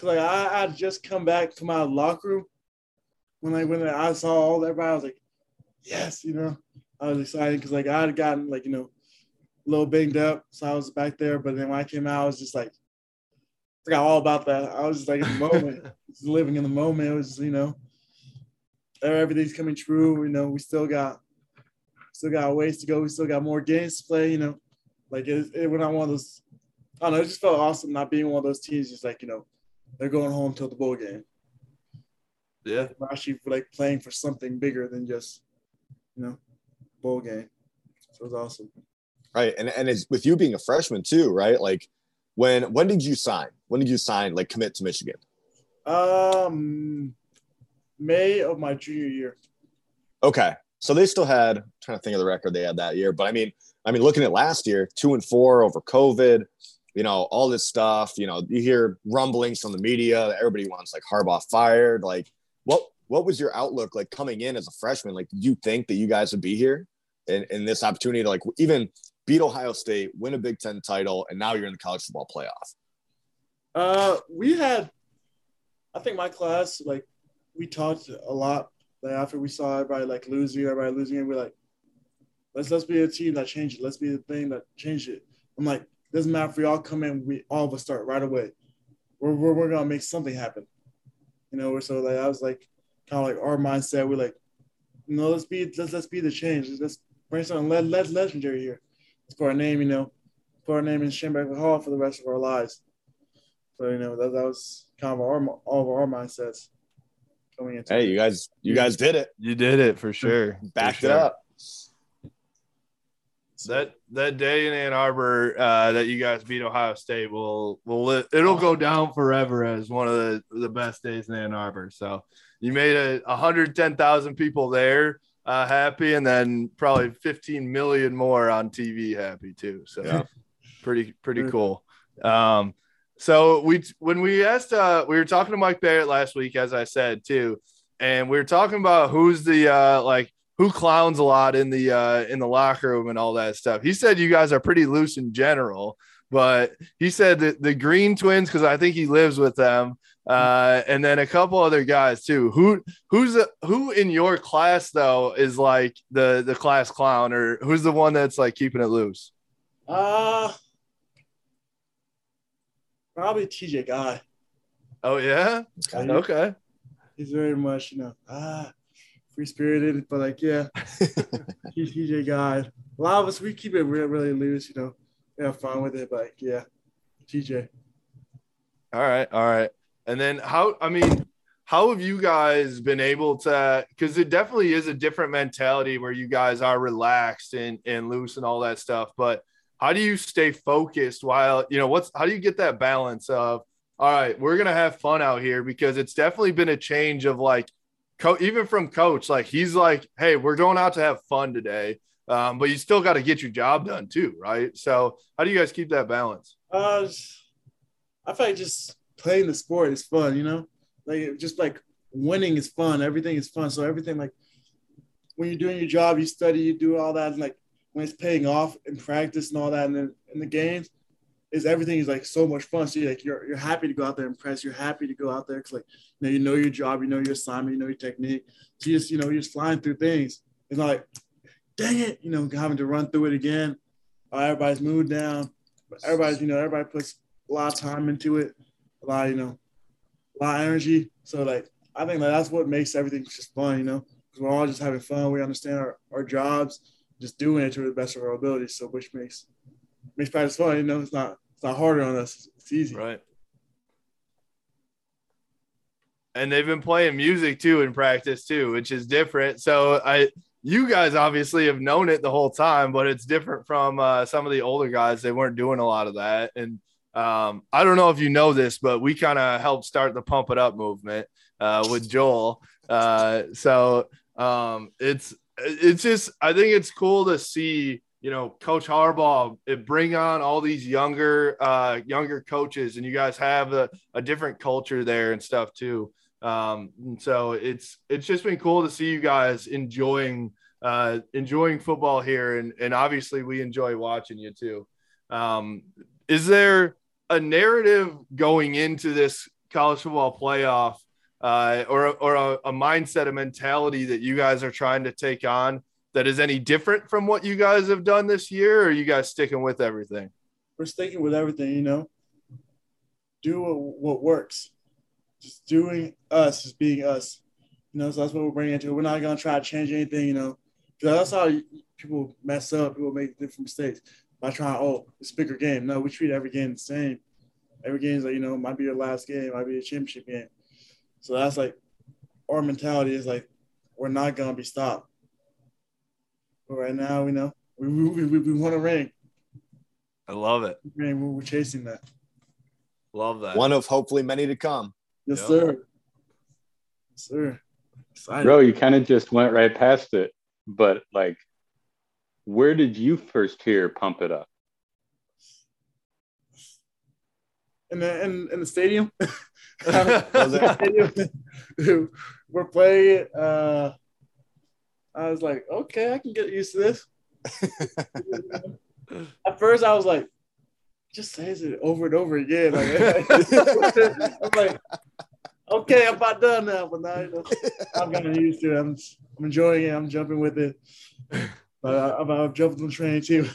Cause like I I just come back to my locker room when like when I saw all that, I was like, yes, you know, I was excited because like I had gotten like you know a little banged up, so I was back there. But then when I came out, I was just like forgot all about that. I was just like in the moment, just living in the moment. It was you know everything's coming true. You know, we still got still got ways to go. We still got more games to play. You know, like it, it we're not one of those. I don't know. It just felt awesome not being one of those teams. Just like you know, they're going home till the bowl game. Yeah. We're actually like playing for something bigger than just you know bowl game. So it was awesome. Right. And and it's with you being a freshman too, right? Like when when did you sign? When did you sign, like commit to Michigan? Um, May of my junior year. Okay. So they still had I'm trying to think of the record they had that year. But I mean, I mean, looking at last year, two and four over COVID, you know, all this stuff, you know, you hear rumblings from the media everybody wants like Harbaugh fired. Like, what what was your outlook like coming in as a freshman? Like, you think that you guys would be here in, in this opportunity to like even beat Ohio State, win a Big Ten title, and now you're in the college football playoff? Uh, we had, I think my class like we talked a lot. Like after we saw everybody like losing, everybody losing, and we're like, let's let's be a team that changed it. Let's be the thing that changed it. I'm like, doesn't matter if we all come in, we all of us start right away. We're we're, we're gonna make something happen. You know, so like I was like kind of like our mindset. We're like, you know, let's be let's let's be the change. Let's bring something let let legendary here. Let's put our name, you know, put our name in Schembechler Hall for the rest of our lives. So you know that, that was kind of our all of our mindsets coming into. Hey, you guys, you guys did it. You did it for sure. For Backed sure. it up. That that day in Ann Arbor uh, that you guys beat Ohio State will will it'll go down forever as one of the, the best days in Ann Arbor. So you made a 110,000 people there uh, happy, and then probably 15 million more on TV happy too. So Yeah. pretty pretty cool. Um, so we when we asked uh, we were talking to Mike Barrett last week, as I said too, and we were talking about who's the uh, like who clowns a lot in the uh, in the locker room and all that stuff. He said you guys are pretty loose in general, but he said that the Green Twins because I think he lives with them, uh, and then a couple other guys too. Who who's the, who in your class though is like the the class clown, or who's the one that's like keeping it loose? Uh probably TJ Guy. Oh yeah, Okay. okay. He's very much, you know, ah, free spirited, but like, yeah, he's TJ Guy. A lot of us, we keep it really, really loose, you know, we have fun with it, but like, yeah, TJ. All right, all right. And then how? I mean, how have you guys been able to? Because it definitely is a different mentality where you guys are relaxed and and loose and all that stuff. But how do you stay focused while you know what's? How do you get that balance of? All right, we're gonna have fun out here because it's definitely been a change of like, co- even from coach. Like he's like, hey, we're going out to have fun today. um, but you still got to get your job done too, right? So how do you guys keep that balance? Uh, I feel like just playing the sport is fun, you know, like just like winning is fun. Everything is fun. So everything like when you're doing your job, you study, you do all that, and like when it's paying off in practice and all that, and then in the games, is everything is like so much fun. So you're like you're you're happy to go out there and press. You're happy to go out there because like you know you know your job, you know your assignment, you know your technique. So you just you know you're just flying through things. It's like, dang it, you know, having to run through it again. Uh, everybody's mood down. Everybody's you know everybody puts a lot of time into it, a lot you know, a lot of energy. So like I think like, that's what makes everything just fun, you know, because we're all just having fun. We understand our, our jobs, just doing it to the best of our abilities. So which makes makes practice fun. You know, it's not it's not harder on us. It's easy. Right. And they've been playing music too in practice too, which is different. So I you guys obviously have known it the whole time, but it's different from uh, some of the older guys. They weren't doing a lot of that. And um, I don't know if you know this, but we kind of helped start the pump it up movement uh, with Joel. Uh, so um, it's it's just I think it's cool to see you know, Coach Harbaugh bring on all these younger, uh, younger coaches, and you guys have a, a different culture there and stuff too. Um, so it's it's just been cool to see you guys enjoying uh, enjoying football here, and and obviously we enjoy watching you too. Um, is there a narrative going into this college football playoff, uh, or or a, a mindset, a mentality that you guys are trying to take on? That is any different from what you guys have done this year, or you guys sticking with everything? We're sticking with everything, you know. Do what, what works. Just doing us, just being us. You know, so that's what we're bringing into it. We're not gonna try to change anything, you know. Because that's how people mess up. People make different mistakes by trying. Oh, it's bigger game. No, we treat every game the same. Every game is like you know might be your last game, might be a championship game. So that's like our mentality is like we're not gonna be stopped. But right now, we know we we, we, we want a ring. I love it. Ring, we're chasing that. Love that. One of hopefully many to come. Yes, yep. sir. Yes, sir. Excited. Bro, you kind of just went right past it. But like, where did you first hear "Pump It Up"? In the in, in the stadium. we're playing. Uh, I was like, okay, I can get used to this. At first, I was like, just says it over and over again. Like, I'm like, okay, I'm about done now, but now you know, I'm getting used to it. I'm, I'm enjoying it. I'm jumping with it. But I, I'm, I'm jumping the train too.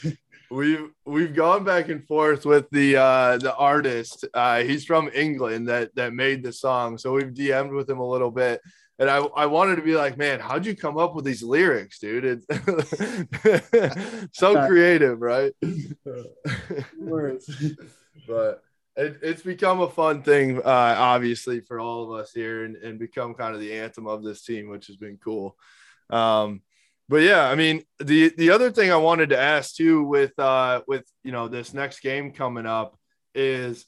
we've we've gone back and forth with the uh the artist uh he's from england that that made the song so we've dm'd with him a little bit and I, I wanted to be like, man, how'd you come up with these lyrics, dude? It's so creative, right? Words. but it, it's become a fun thing, uh, obviously, for all of us here and, and become kind of the anthem of this team, which has been cool. Um, but yeah, I mean, the the other thing I wanted to ask too with uh with you know this next game coming up is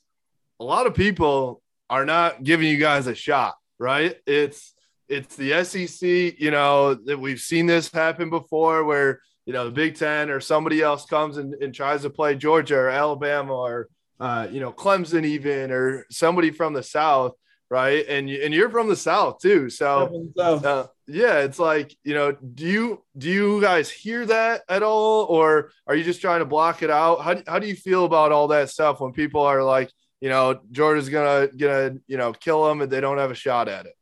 a lot of people are not giving you guys a shot, right? It's it's the SEC, you know, that we've seen this happen before where, you know, the Big Ten or somebody else comes and, and tries to play Georgia or Alabama or, uh, you know, Clemson even or somebody from the South, right? And, and you're from the South too. So, uh, yeah, it's like, you know, do you, do you guys hear that at all? Or are you just trying to block it out? How, how do you feel about all that stuff when people are like, you know, Georgia's gonna, gonna, you know, kill them and they don't have a shot at it?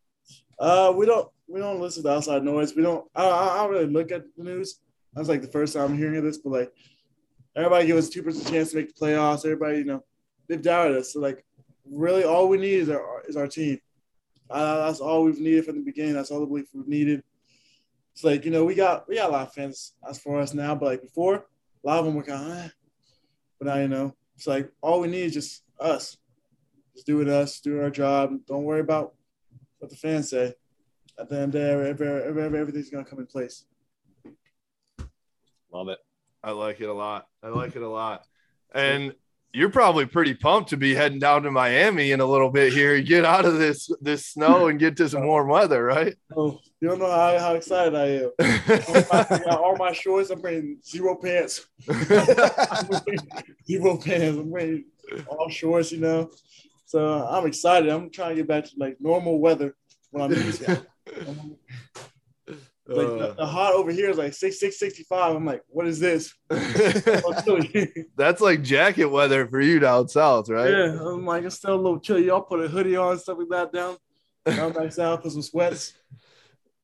Uh, we don't we don't listen to outside noise. We don't. I, I don't really look at the news. That's like the first time I'm hearing of this, but like everybody give us two percent chance to make the playoffs. Everybody, you know, they've doubted us. So like, really, all we need is our is our team. Uh, that's all we've needed from the beginning. That's all the belief we've needed. It's like you know we got we got a lot of fans as for us now, but like before, a lot of them were kind of, eh. but now you know it's like all we need is just us. Just do it us, do our job. Don't worry about what the fans say. At the end of the day, everything's going to come in place. Love it. I like it a lot. I like it a lot. And you're probably pretty pumped to be heading down to Miami in a little bit here. Get out of this this snow and get to some warm weather, right? Oh, you don't know how, how excited I am. I got all my shorts. I'm wearing zero pants. I'm wearing zero pants. I'm wearing all shorts, you know. So I'm excited. I'm trying to get back to like normal weather when I'm used to. Like the, the hot over here is like six six sixty five. I'm like, what is this? That's like jacket weather for you down south, right? Yeah, I'm like, it's still a little chilly. Y'all put a hoodie on, stuff like that down. Down back south, put some sweats.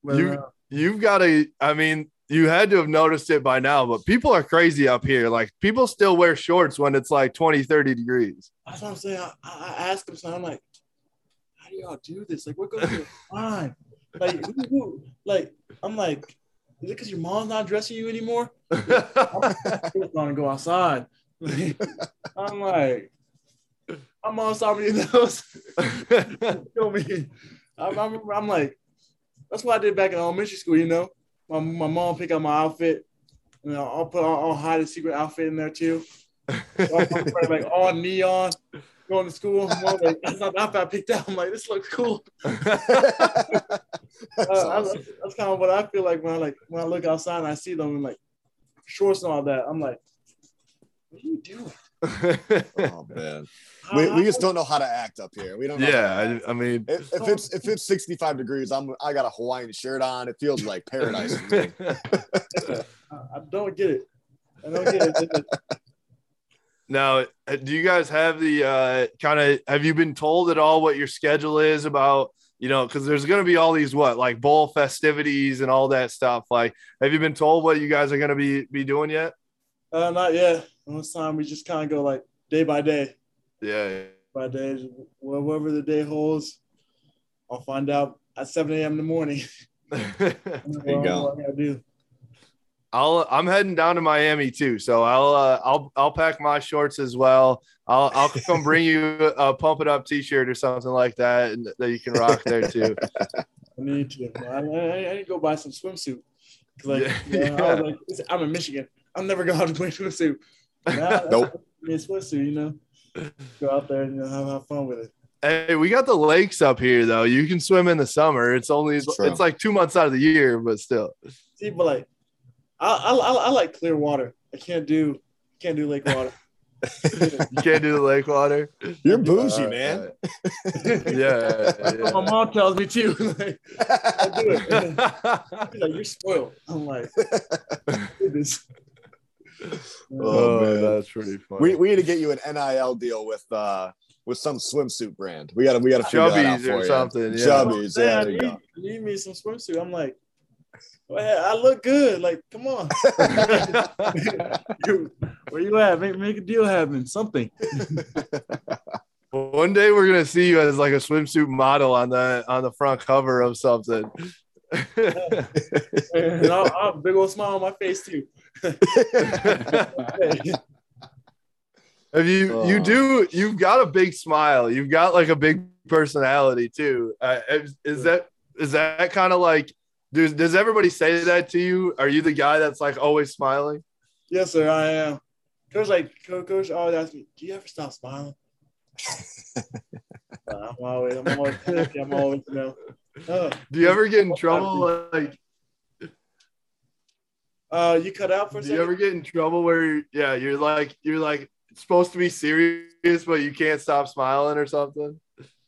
But, you uh, you've got a i mean, you had to have noticed it by now, but people are crazy up here. Like people still wear shorts when it's like 20, 30 degrees. that's what I'm saying. I, I asked him, so I'm like, how do y'all do this? Like, what goes through your mind? Like, who, who, like, I'm like, is it because your mom's not dressing you anymore? I'm gonna go outside. I'm like, I'm on somebody else. Feel me? I'm, I'm, I'm like, that's what I did back in elementary school. You know, my, my mom pick out my outfit. You know, I'll put I'll, I'll hide a secret outfit in there too. So I'm, I'm wearing, like all neon, going to school. Mom, like, that's not the outfit I picked out. I'm like, this looks cool. That's Uh, I- awesome. that's kind of what I feel like when I like when I look outside and I see them and like shorts and all that. I'm like, what are you doing? Oh man, we, we just don't know how to act up here. We don't. Know yeah. I, I mean, If, if it's if it's 65 degrees, I'm I got a Hawaiian shirt on. It feels like paradise. to me. I, I don't get it. I don't get it. It's- Now, uh, do you guys have the uh, kind of have you been told at all what your schedule is about? You know, because there's going to be all these what like bowl festivities and all that stuff. Like, have you been told what you guys are going to be be doing yet? Uh, not yet. Most time we just kind of go like day by day, Yeah. by day, whatever the day holds. I'll find out at 7 a.m. in the morning. There you go. I do. I'll I'm heading down to Miami too, so I'll uh, I'll I'll pack my shorts as well. I'll I'll come bring you a pump it up T-shirt or something like that and that you can rock there too. I need to. I, I, I need to go buy some swimsuit. Like, Yeah. you know, I was like, I'm in Michigan. I'm never going to wear a swimsuit. Now, Nope. Me a swimsuit, you know. Go out there and you know, have, have fun with it. Hey, we got the lakes up here though. You can swim in the summer. It's only It's it's, like two months out of the year, but still. See, but like, I, I, I, I like clear water. I can't do can't do lake water. You can't do the lake water. You're bougie, Uh, man. Yeah. That's what my mom tells me too. like, I do it. Like, you're spoiled. I'm like, goodness. Oh, oh, man. that's pretty funny. We, we need to get you an NIL deal with uh with some swimsuit brand. We gotta we gotta figure that out for or you. something. Yeah. Chubbies, Man, yeah, I you need, go. I need me some swimsuit. I'm like, well, I look good. Like, come on. You- Where you at? Make, make a deal happen. Something. One day we're gonna see you as like a swimsuit model on the on the front cover of something. And I'll, I'll have a big old smile on my face too. Have you you Oh. do you've got a big smile. You've got like a big personality too. Uh, is, is that is that kind of like does does everybody say that to you? Are you the guy that's like always smiling? yes, sir, I am. Coach, like, coach always asks me, "Do you ever stop smiling?" Uh, I'm always, I'm always, I'm always, you know. Uh, Do you ever get in trouble? Like, uh, you cut out for a do you ever get in trouble where yeah, you're like you're like supposed to be serious, but you can't stop smiling or something?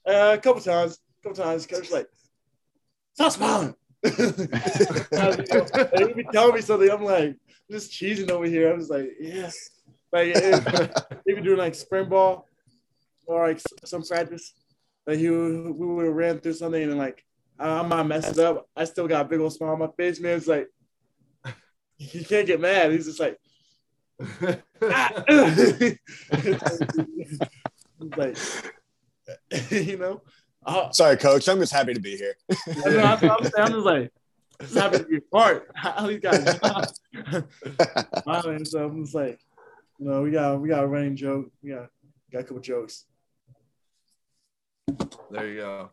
Uh, a couple times, a couple times, coach like, stop smiling. and he be telling me something. I'm like, just cheesing over here. I'm just like, yes. Like if, if doing like spring ball or like some practice, like he would- we would have ran through something and like I, I might mess it up. I still got a big old smile on my face, man. It's like he can't get mad. He's just like, ah. like, you know. Uh, Sorry, coach. I'm just happy to be here. I know, I'm, I'm, I'm just like, just happy to be part. How these guys smiling. So I'm just like, you know, we got we got a running joke. We got got a couple jokes. There you go.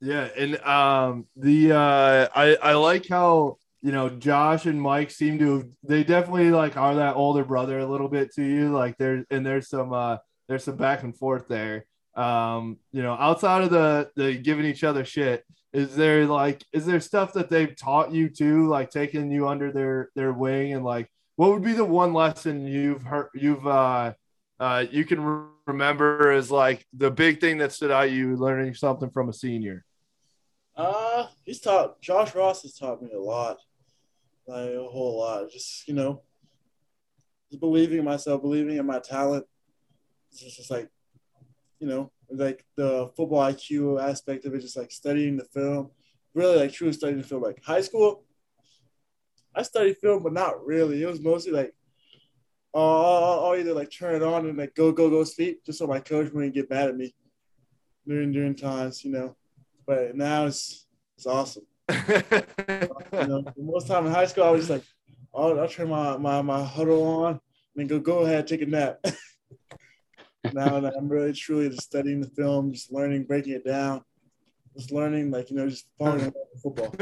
Yeah, and um the uh I I like how you know, Josh and Mike seem to they definitely like are that older brother a little bit to you. Like there's and there's some uh there's some back and forth there. Um, you know, outside of the the giving each other shit, is there like is there stuff that they've taught you too, like taking you under their their wing and like what would be the one lesson you've heard you've uh uh you can re- remember is like the big thing that stood out you learning something from a senior? Uh, he's taught Josh Ross has taught me a lot, like a whole lot. Just you know, just believing in myself, believing in my talent. It's just like, you know, like the football IQ aspect of it, just like studying the film, really like truly studying the film. Like high school, I studied film, but not really. It was mostly like, oh, I'll either like turn it on and like go, go, go sleep, just so my coach wouldn't get mad at me during during times, you know but now it's it's awesome. you know, most time in high school, I was just like, I'll, I'll turn my, my my Hudl on and then go go ahead take a nap. now I'm really truly just studying the film, just learning, breaking it down, just learning, like you know, just falling in love with football.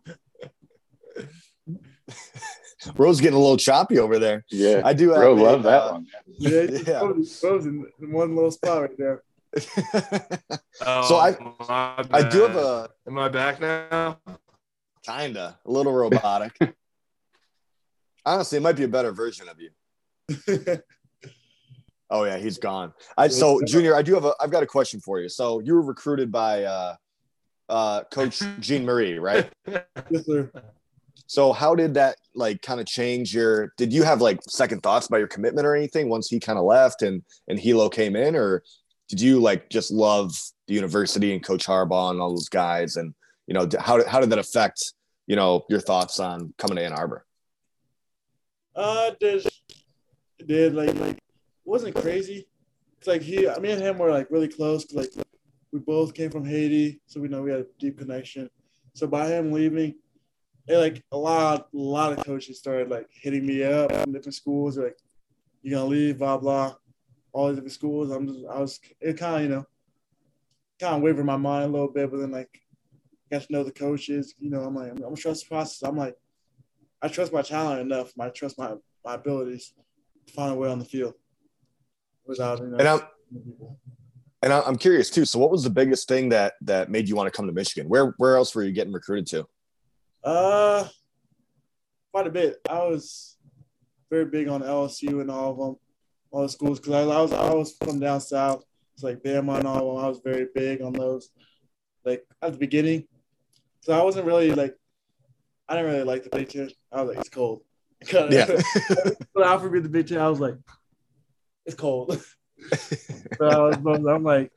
Bro's getting a little choppy over there. Yeah, I do. Bro, have a, love that uh, one. Yeah, Yeah. Bro's, Bro's in one little spot right there. Oh, So I- I do have a Am I back now? kinda a little robotic. Honestly, it might be a better version of you. Oh yeah, he's gone. I so Junior, I do have a I've got a question for you. So you were recruited by uh uh coach Jean-Mary, right? yes, sir. So how did that like kind of change your did you have like second thoughts about your commitment or anything once he kind of left and and Helow came in or did you like just love the university and coach Harbaugh and all those guys and you know how how did that affect you know your thoughts on coming to Ann Arbor? Uh, did did like like wasn't crazy. It's like he, me and him were like really close. like we both came from Haiti, so we know we had a deep connection. So by him leaving, it like a lot, a lot of coaches started like hitting me up from different schools. Like, you're gonna leave?" Blah blah. All these different schools. I'm just, I was, it kind of, you know, kind of wavered my mind a little bit. But then like, got to know the coaches. You know, I'm like, I'm, I'm trust the process. I'm like, I trust my talent enough. I trust my my abilities to find a way on the field without you know. And I'm and I'm curious too. So what was the biggest thing that that made you want to come to Michigan? Where where else were you getting recruited to? Uh, quite a bit. I was very big on LSU and all of them, all the schools, because I, I was I was from down south. It's like Bama and all. I was very big on those, like at the beginning. So I wasn't really like, I didn't really like the Big Ten. I was like, it's cold. Yeah. when Alfred beat the Big Ten, I was like, it's cold. so I was, but I'm like,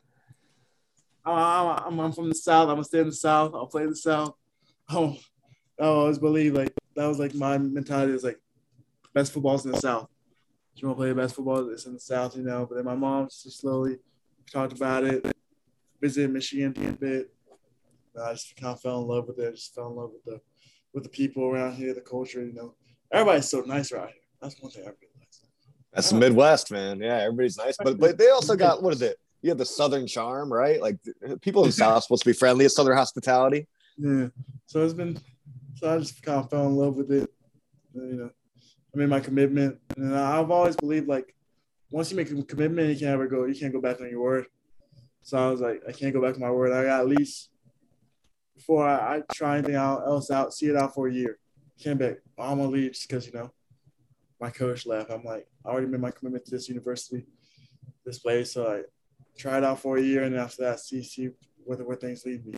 I'm, I'm, I'm from the South. I'm gonna stay in the South. I'll play in the South. Oh, I always believe like that was like my mentality is like best football's in the South. You want to play the best football? It's in the South, you know. But then my mom just slowly talked about it, visited Michigan a bit. And I just kind of fell in love with it. I just fell in love with the with the people around here, the culture. You know, everybody's so nice around here. That's one thing I realized. That's the Midwest, man. Yeah, everybody's nice, but but they also got what is it? You have the Southern charm, right? Like people in the South are supposed to be friendly. It's Southern hospitality. Yeah. So it's been, so I just kind of fell in love with it. You know, I made my commitment, and I've always believed like once you make a commitment, you can't ever go, you can't go back on your word. So I was like, I can't go back on my word. I got at least before I, I try anything out, else out, see it out for a year. Can't be, oh, I'm gonna leave just because you know my coach left. I'm like, I already made my commitment to this university, this place. So I try it out for a year, and after that, see see where where things lead me.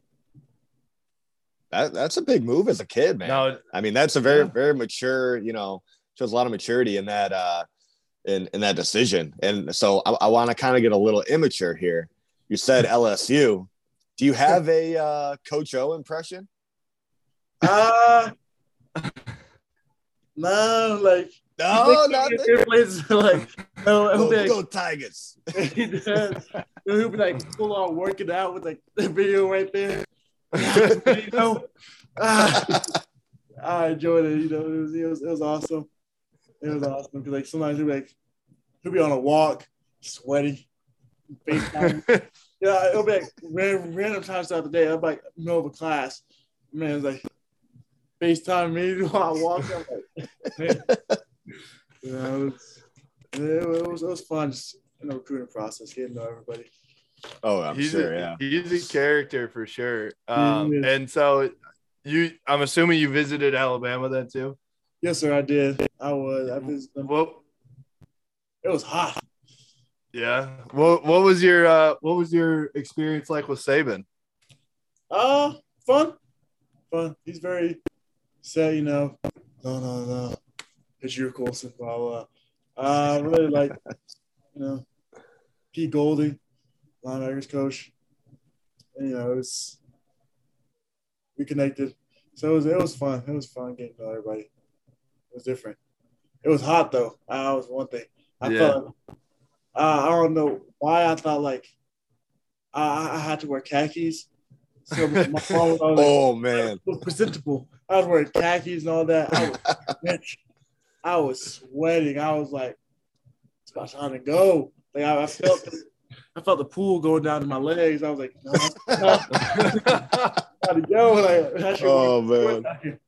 That that's a big move as a kid, man. No, I mean, that's a very Yeah. very mature. You know, shows a lot of maturity in that uh in in that decision. And so I, I want to kind of get a little immature here. You said LSU. Do you have a uh, Coach O impression? Uh no, like No, not Good like no, he'll go, like, go Tigers. he does. He'll be like full on working out with like the video right there. you know, ah, I enjoyed it. You know, it was it was, it was awesome. It was awesome because like sometimes he'd be like he'll be on a walk, sweaty, FaceTime. yeah, it'll be like random, random times throughout the day. I'm like middle of a class. Man, it's like FaceTime me while I walked. I'm like, you know, it was, it was, it was fun just in the recruiting process, getting to know everybody. Oh, I'm he's sure. a, yeah. He's a character for sure. Um, is. and so you, I'm assuming you visited Alabama then too. Yes, sir, I did. I was. I visited them. What? It was hot. Yeah. What What was your uh, What was your experience like with Saban? Uh, fun, fun. He's very say you know. No, no, no. It's your course, blah blah. Uh, really like, you know, Pete Golding, linebackers coach. And, you know, it was we connected, so it was it was fun. It was fun getting to know everybody. It was different. It was hot though. I was one thing. I Yeah. felt. Uh, I don't know why I thought like I, I had to wear khakis. So my mom was always like, Oh man. was presentable. I was wearing khakis and all that. I was, I was sweating. I was like, it's about time to go. Like I, I felt, the, I felt the pool going down to my legs. I was like, no, no, gotta go. Like, I Oh, man.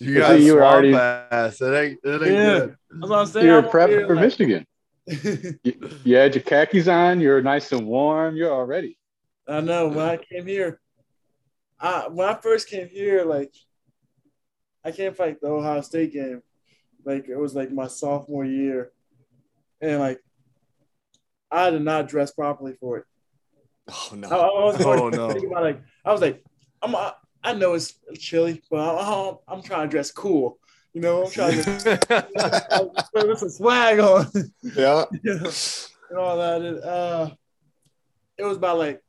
You So got you you were already- pass. That ain't, that ain't Yeah. good. That's what I'm saying. You're I'm prepping for like- Michigan. You, you had your khakis on. You're nice and warm. You're already. I know when I came here, I when I first came here, like I came for like the Ohio State game, like it was like my sophomore year, and like I did not dress properly for it. Oh I, I oh, no. was Oh, no. about like I was like I'm I, I know it's chilly, but I'm, I'm trying to dress cool. You know, I'm trying to put some swag on. Yeah. and all that. And, uh, it was about like,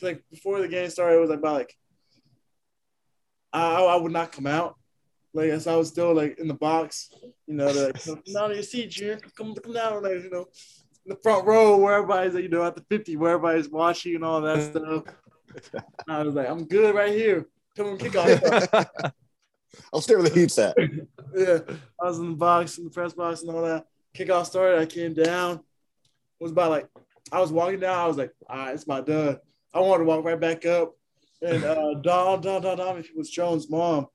like before the game started, it was about like, I, I would not come out. Like, as I was still like in the box, you know, like, come down to your seat, Junior. Come, come down, like, you know, in the front row where everybody's, you know, at the 50, where everybody's watching and all that stuff. I was like, I'm good right here. Come on, kick off. I'll stay where the heat's at. yeah, I was in the box, in the press box, and all that. Kickoff started. I came down. It was about like I was walking down. I was like, all right, it's my done. I wanted to walk right back up, and uh, Dawn, Dawn, Dawn, Dawn, it was Jones' mom.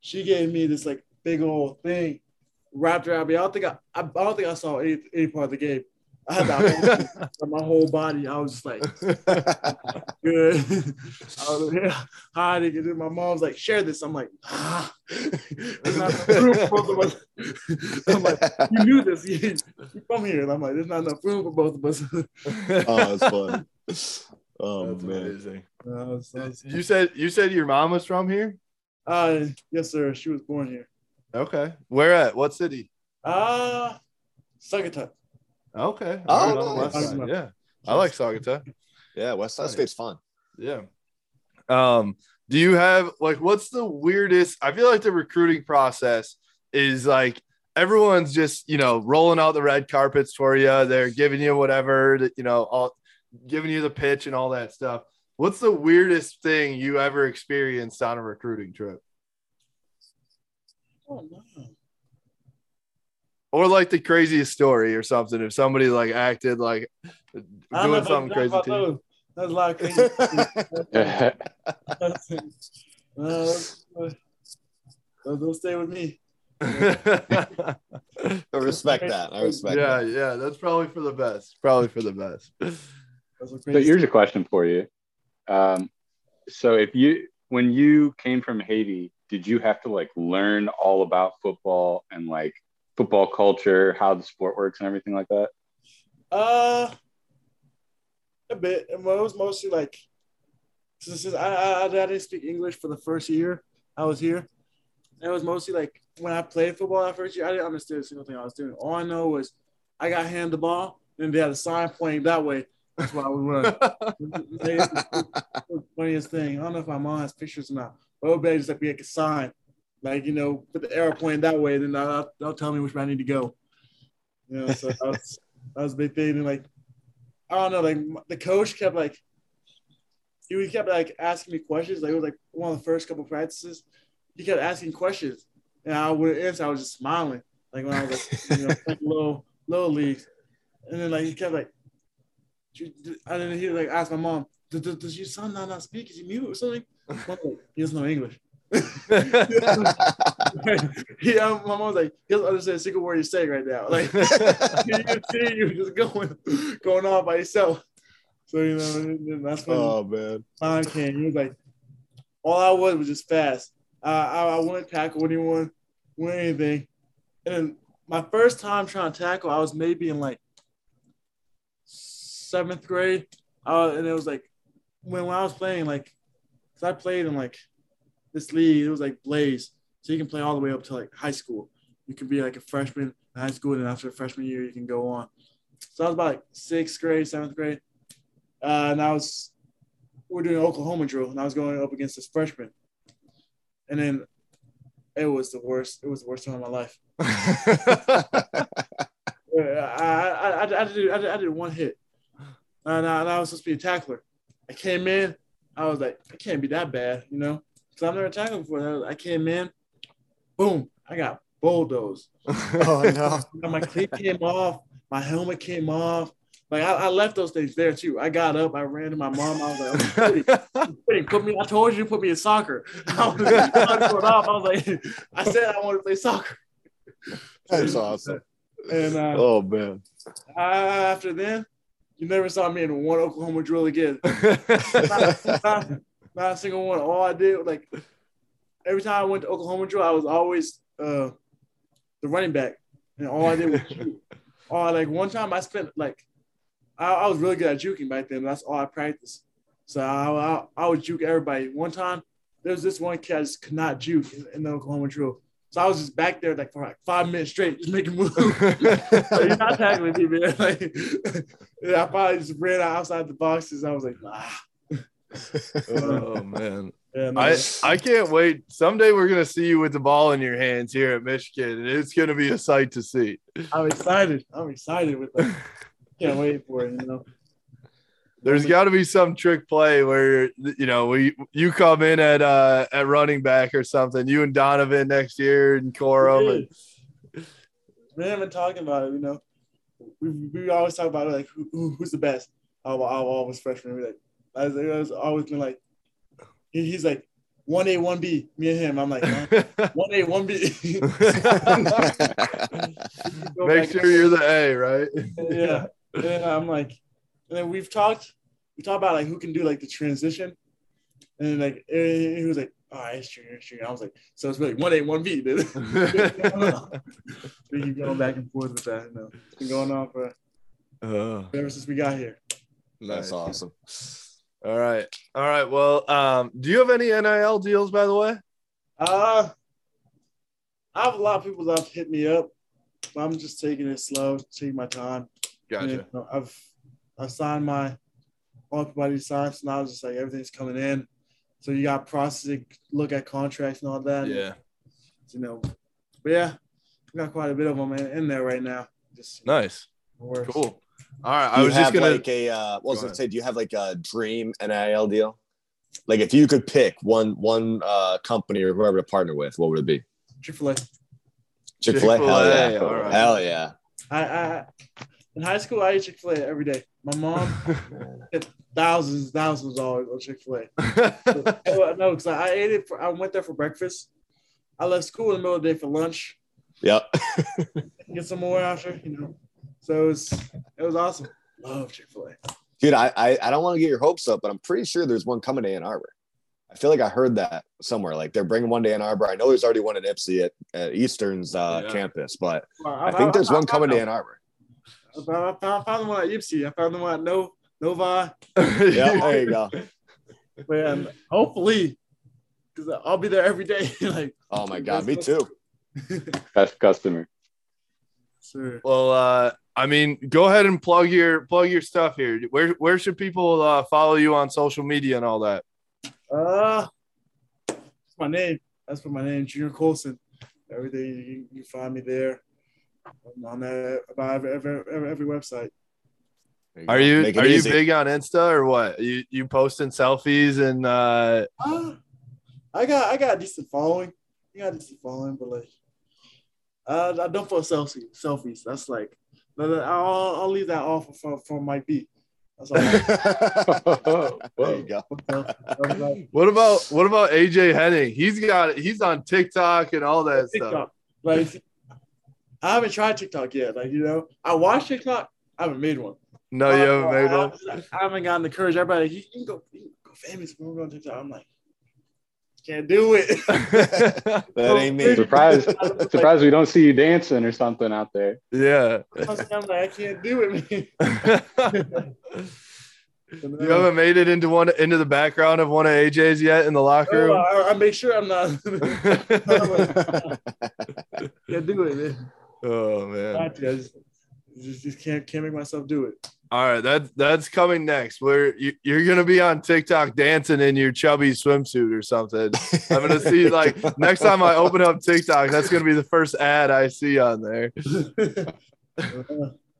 She gave me this like big old thing wrapped around me. I don't think I, I, I don't think I saw any, any part of the game. I had that whole, my whole body. I was just like, good. I was yeah, hiding, and then my mom's like, share this. I'm like, ah. There's not enough room for both of us. I'm like, you knew this. You, you from here. And I'm like, there's not enough room for both of us. oh, it's fun. Oh That's man. amazing. Uh, so it's- You said you said your mom was from here. uh, yes, sir. She was born here. Okay, where at? What city? Ah, uh, Saugatuck. Okay, Oh, Right on west side. Yeah, I like Saugatuck. Yeah, West Side State's fun. Yeah. Um, do you have like what's the weirdest? I feel like the recruiting process is like everyone's just you know rolling out the red carpets for you. They're giving you whatever that you know, all giving you the pitch and all that stuff. What's the weirdest thing you ever experienced on a recruiting trip? Oh no. Or like the craziest story or something. If somebody like acted like doing know if I something can crazy talk to you. That's a lot crazy. no, those, those don't stay with me. I respect that. I respect yeah, that. yeah, that's probably for the best. Probably for the best. That's So here's a question for you. Um, so if you when you came from Haiti, did you have to like learn all about football and like football culture, how the sport works, and everything like that? Uh, a bit. And it was mostly like, since, I, I I didn't speak English for the first year I was here. It was mostly like when I played football that first year, I didn't understand a single thing I was doing. All I know was I got hand the ball and they had a sign pointing that way. That's why I would run. the funniest thing. I don't know if my mom has pictures or not. But everybody just like be like a sign, like you know, put the arrow pointing that way. Then they'll, they'll tell me which way I need to go. You know, so that was that was a big thing. And like, I don't know, like the coach kept like, he kept like asking me questions. Like it was like one of the first couple practices. He kept asking questions, and I would answer. I was just smiling, like when I was like, you know, like little little leagues. And then like he kept like, I didn't hear like asked my mom, "Does- does, your son not, not speak? Is he mute or something? He doesn't know English. yeah, my mom was like, he doesn't understand a single word you're saying right now. Like, you see you just going, going on by yourself. So you know, that's when oh man. time came. He was like, all I was was just fast. Uh, I, I wouldn't tackle anyone, win anything. And then my first time trying to tackle, I was maybe in like seventh grade. Uh, and it was like when, when I was playing, like, cause I played in like this league, it was like Blaze. So you can play all the way up to like high school. You can be like a freshman in high school, and then after freshman year, you can go on. So I was about like sixth grade, seventh grade. Uh, and I was, we are doing Oklahoma drill, and I was going up against this freshman. And then it was the worst. It was the worst time of my life. I, I, I, I, did, I, did, I did one hit. And I, and I was supposed to be a tackler. I came in, I was like, I can't be that bad, you know? Because I've never tackled before. I came in, boom, I got bulldozed. oh no. my cleat came off, my helmet came off. Like I, I, left those things there too. I got up, I ran to my mom. I was like, I'm quitting. Put me. I told you to put me in soccer. I was, I was, off. I was like, I said I want to play soccer. That's awesome. And uh, oh man. after then, you never saw me in one Oklahoma drill again. not, not, not, a single one. All I did, like every time I went to Oklahoma drill, I was always uh, the running back, and all I did was shoot. Or like one time, I spent like I, I, was really good at juking back then. That's all I practiced. So I, I, I would juke everybody. One time, there was this one kid I just could not juke in, in the Oklahoma drill. So I was just back there like for like five minutes straight, just making moves. you're not tackling me, man. Like, yeah, I probably just ran outside the boxes. I was like, ah. Oh man. Yeah, no, I, I can't wait. Someday we're gonna see you with the ball in your hands here at Michigan, and it's gonna be a sight to see. I'm excited. I'm excited with that. Can't wait for it. You know. There's got to be some trick play where you know we you come in at uh at running back or something. You and Donovan next year and Corum. And... We haven't been talking about it. You know, we, we always talk about it, like who, who's the best. I, I always freshman. We Like I was, I was always been like he, he's like one A one B. Me and him. I'm like one A one B. Make sure you're the A, right? yeah. And I'm like, and then we've talked we talked about like who can do like the transition, and like he was like, "All right, it's true, it's true." I was like, "So it's really one A, one B." Dude. we keep going back and forth with that. You know, it's been going on for uh, ever since we got here. That's nice. awesome. All right, all right. Well, um, do you have any NIL deals, by the way? Uh, I have a lot of people that have hit me up. But I'm just taking it slow, taking my time. Gotcha. You know, I've I signed my everybody signs. So now it's just like everything's coming in. So you got processing, look at contracts and all that. Yeah. You know, but yeah, we got quite a bit of them in, in there right now. Just nice. Cool. All right. I was just gonna like a uh, what was Go I say? Do you have like a dream NIL deal? Like if you could pick one one uh, company or whoever to partner with, what would it be? Chick Fil A. Chick Fil A. Hell yeah! Right. Hell yeah! I, I in high school I ate Chick Fil A every day. My mom thousands, thousands of dollars on Chick Fil A. no, because I ate it. For, I went there for breakfast. I left school in the middle of the day for lunch. Yep. get some more after, you know. So it was it was awesome. Love Chick Fil A. Dude, I, I I don't want to get your hopes up, but I'm pretty sure there's one coming to Ann Arbor. I feel like I heard that somewhere. Like they're bringing one to Ann Arbor. I know there's already one at Ypsi at, at Eastern's uh, yeah. campus, but well, I, I, think there's I, one coming to Ann Arbor. I found, I found the one at Ypsi. I found the one at No Nova. yeah, there you go. Man, hopefully, because I'll be there every day. like, oh my god, me too. Best customer. Sure. Well, uh, I mean, go ahead and plug your plug your stuff here. Where where should people uh, follow you on social media and all that? Uh, it's my name. That's for my name, Junior Colson. Everything you, you find me there. I'm on that about every every, every, every website. You are you are easy. you big on Insta or what? You you posting selfies and uh... uh I got I got a decent following. I got a decent following, but like uh, I don't post selfies. Selfies. That's like I'll, I'll leave that off for for Mike B. That's all. There you go. What about what about AJ Henning? He's got he's on TikTok and all that stuff. Like, I haven't tried TikTok yet. Like, you know, I watch TikTok. I haven't made one. No, you haven't made I, one. I haven't gotten the courage. Everybody, like, you can go, you can go famous. We're going to TikTok. I'm like, can't do it. That oh, ain't me. Surprised, surprised we don't see you dancing or something out there. yeah. I'm like, I can't do it, man. you haven't made it into one into the background of one of AJ's yet in the locker No, room. I, I make sure I'm not. can't do it, man. oh man. I just, just, just can't can't make myself do it. All right, that's that's coming next. Where you, you're gonna be on TikTok dancing in your chubby swimsuit or something. I'm gonna see like next time I open up TikTok, that's gonna be the first ad I see on there.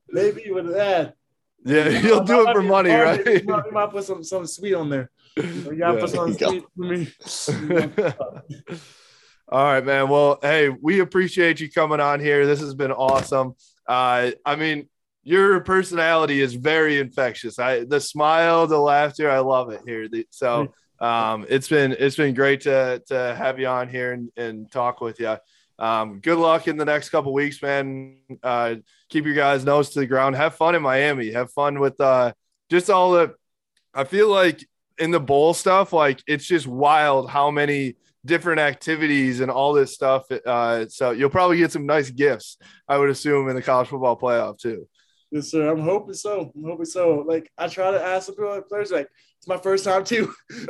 Maybe with that. Yeah, you'll do it for money, right? You might, you might put some something sweet on there. You gotta Yeah. put you sweet for me. All right, man. Well, hey, we appreciate you coming on here. This has been awesome. Uh, I mean, your personality is very infectious. I the smile, the laughter, I love it here. The- So um, it's been it's been great to to have you on here and, and talk with you. Um, good luck in the next couple weeks, man. Uh, keep your guys' nose to the ground. Have fun in Miami. Have fun with uh, just all the. I feel like in the bowl stuff, like it's just wild how many different activities and all this stuff. Uh, so you'll probably get some nice gifts, I would assume, in the college football playoff too. Yes, sir. I'm hoping so. I'm hoping so. Like I try to ask the players, like it's my first time too. With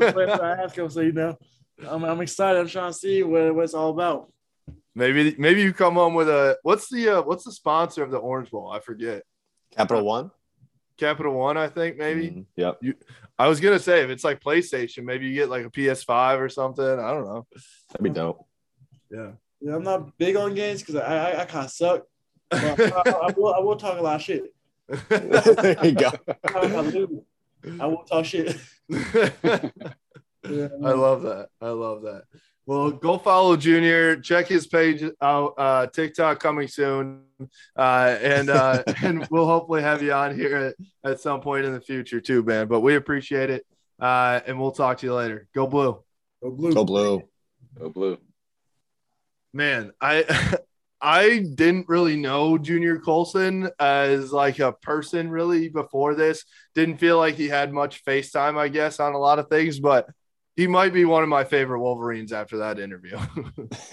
the players I ask them, so you know, I'm, I'm excited. I'm trying to see what, what it's all about. maybe maybe you come home with a what's the uh, what's the sponsor of the Orange Bowl? I forget. Capital One. Capital One, I think maybe. Mhm. Yep. I was gonna say if it's like PlayStation, maybe you get like a PS5 or something. I don't know. That'd be dope. Yeah. Yeah, I'm not big on games because I, I I kind of suck. But I, I, will I will talk a lot of shit. there you go. I, I lose. I will talk shit. Yeah, I love that. I love that. Well, go follow Junior. Check his page out. Uh, TikTok coming soon, uh, and uh, and we'll hopefully have you on here at, at some point in the future too, man. But we appreciate it, uh, and we'll talk to you later. Go blue, Go blue. Go blue. Go blue. man. I I didn't really know Junior Colson as like a person really before this. Didn't feel like he had much FaceTime, I guess, on a lot of things, but. He might be one of my favorite Wolverines after that interview.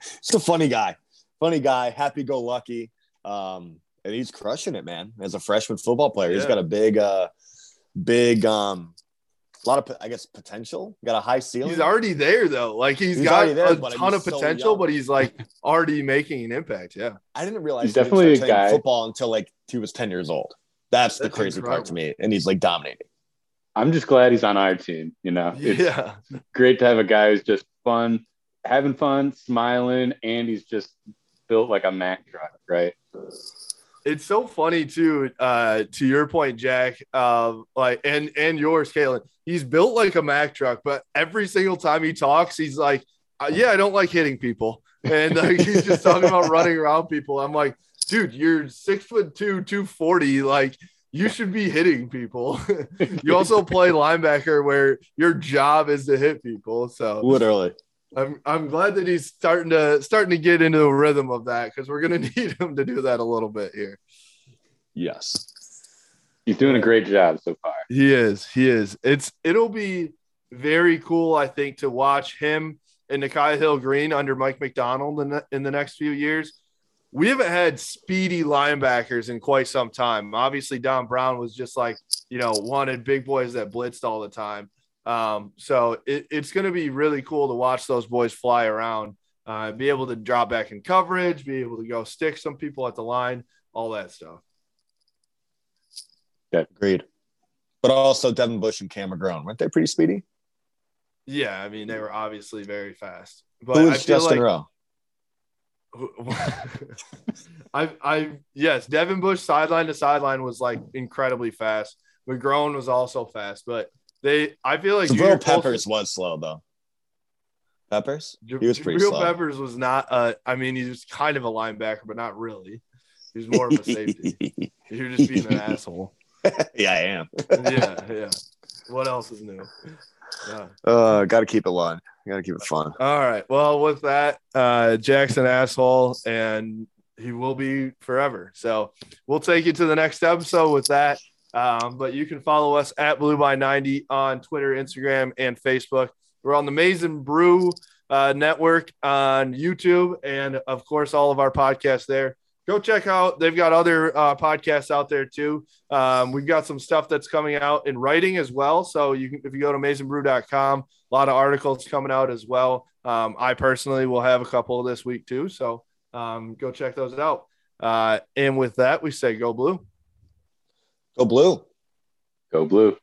Just a funny guy. Funny guy. Happy go lucky. Um, and he's crushing it, man. As a freshman football player, he's got a big, uh, big, um, a lot of, I guess, potential. Got a high ceiling. He's already there though. Like he's He's got there, a but ton he's of so potential, young. but he's like already making an impact. Yeah. I didn't realize He's he didn't definitely start a playing guy- football until like he was ten years old. That's, the That's crazy part to me, and he's like dominating. I'm just glad he's on our team. You know, it's Yeah. great to have a guy who's just fun, having fun, smiling, and he's just built like a Mack truck, right? It's so funny too, uh, to your point, Jack. Uh, like and and yours, Kalen. He's built like a Mack truck, but every single time he talks, he's like, uh, "Yeah, I don't like hitting people," and like, he's just talking about running around people. I'm like, dude, you're six foot two, two forty, like. You should be hitting people. you also play linebacker where your job is to hit people. So Literally. I'm I'm glad that he's starting to starting to get into a rhythm of that because we're gonna need him to do that a little bit here. Yes. He's doing a great job so far. He is, he is. It's it'll be very cool, I think, to watch him and Nikhai Hill-Green under Mike Macdonald in the, in the next few years. We haven't had speedy linebackers in quite some time. Obviously, Don Brown was just like you know wanted big boys that blitzed all the time. Um, so it, it's going to be really cool to watch those boys fly around, uh, be able to drop back in coverage, be able to go stick some people at the line, all that stuff. Yeah, agreed. But also Devin Bush and Cam McGrone. Weren't they pretty speedy? Yeah, I mean they were obviously very fast, but Who is Justin like Rowe? I I yes, Devin Bush sideline to sideline was like incredibly fast. McGrone was also fast, but they I feel like Jabril Peppers was slow though. Peppers? He was pretty Jabril slow. Peppers was not. Uh, I mean, he was kind of a linebacker, but not really. He was more of a safety. You're just being an asshole. yeah, I am. yeah, yeah. What else is new? Yeah. Uh, got to keep it fun. Got to keep it fun. All right. Well, with that, uh, Jackson asshole, and he will be forever. So we'll take you to the next episode with that. Um, but you can follow us at Blue by 90 on Twitter, Instagram, and Facebook. We're on the Maize n Brew uh, Network on YouTube, and of course, all of our podcasts there. Go check out. They've got other uh, podcasts out there too. Um, we've got some stuff that's coming out in writing as well. So you can, if you go to maizenbrew.com, a lot of articles coming out as well. Um, I personally will have a couple this week too. So um, go check those out. Uh, and with that, we say go blue. Go blue. Go blue.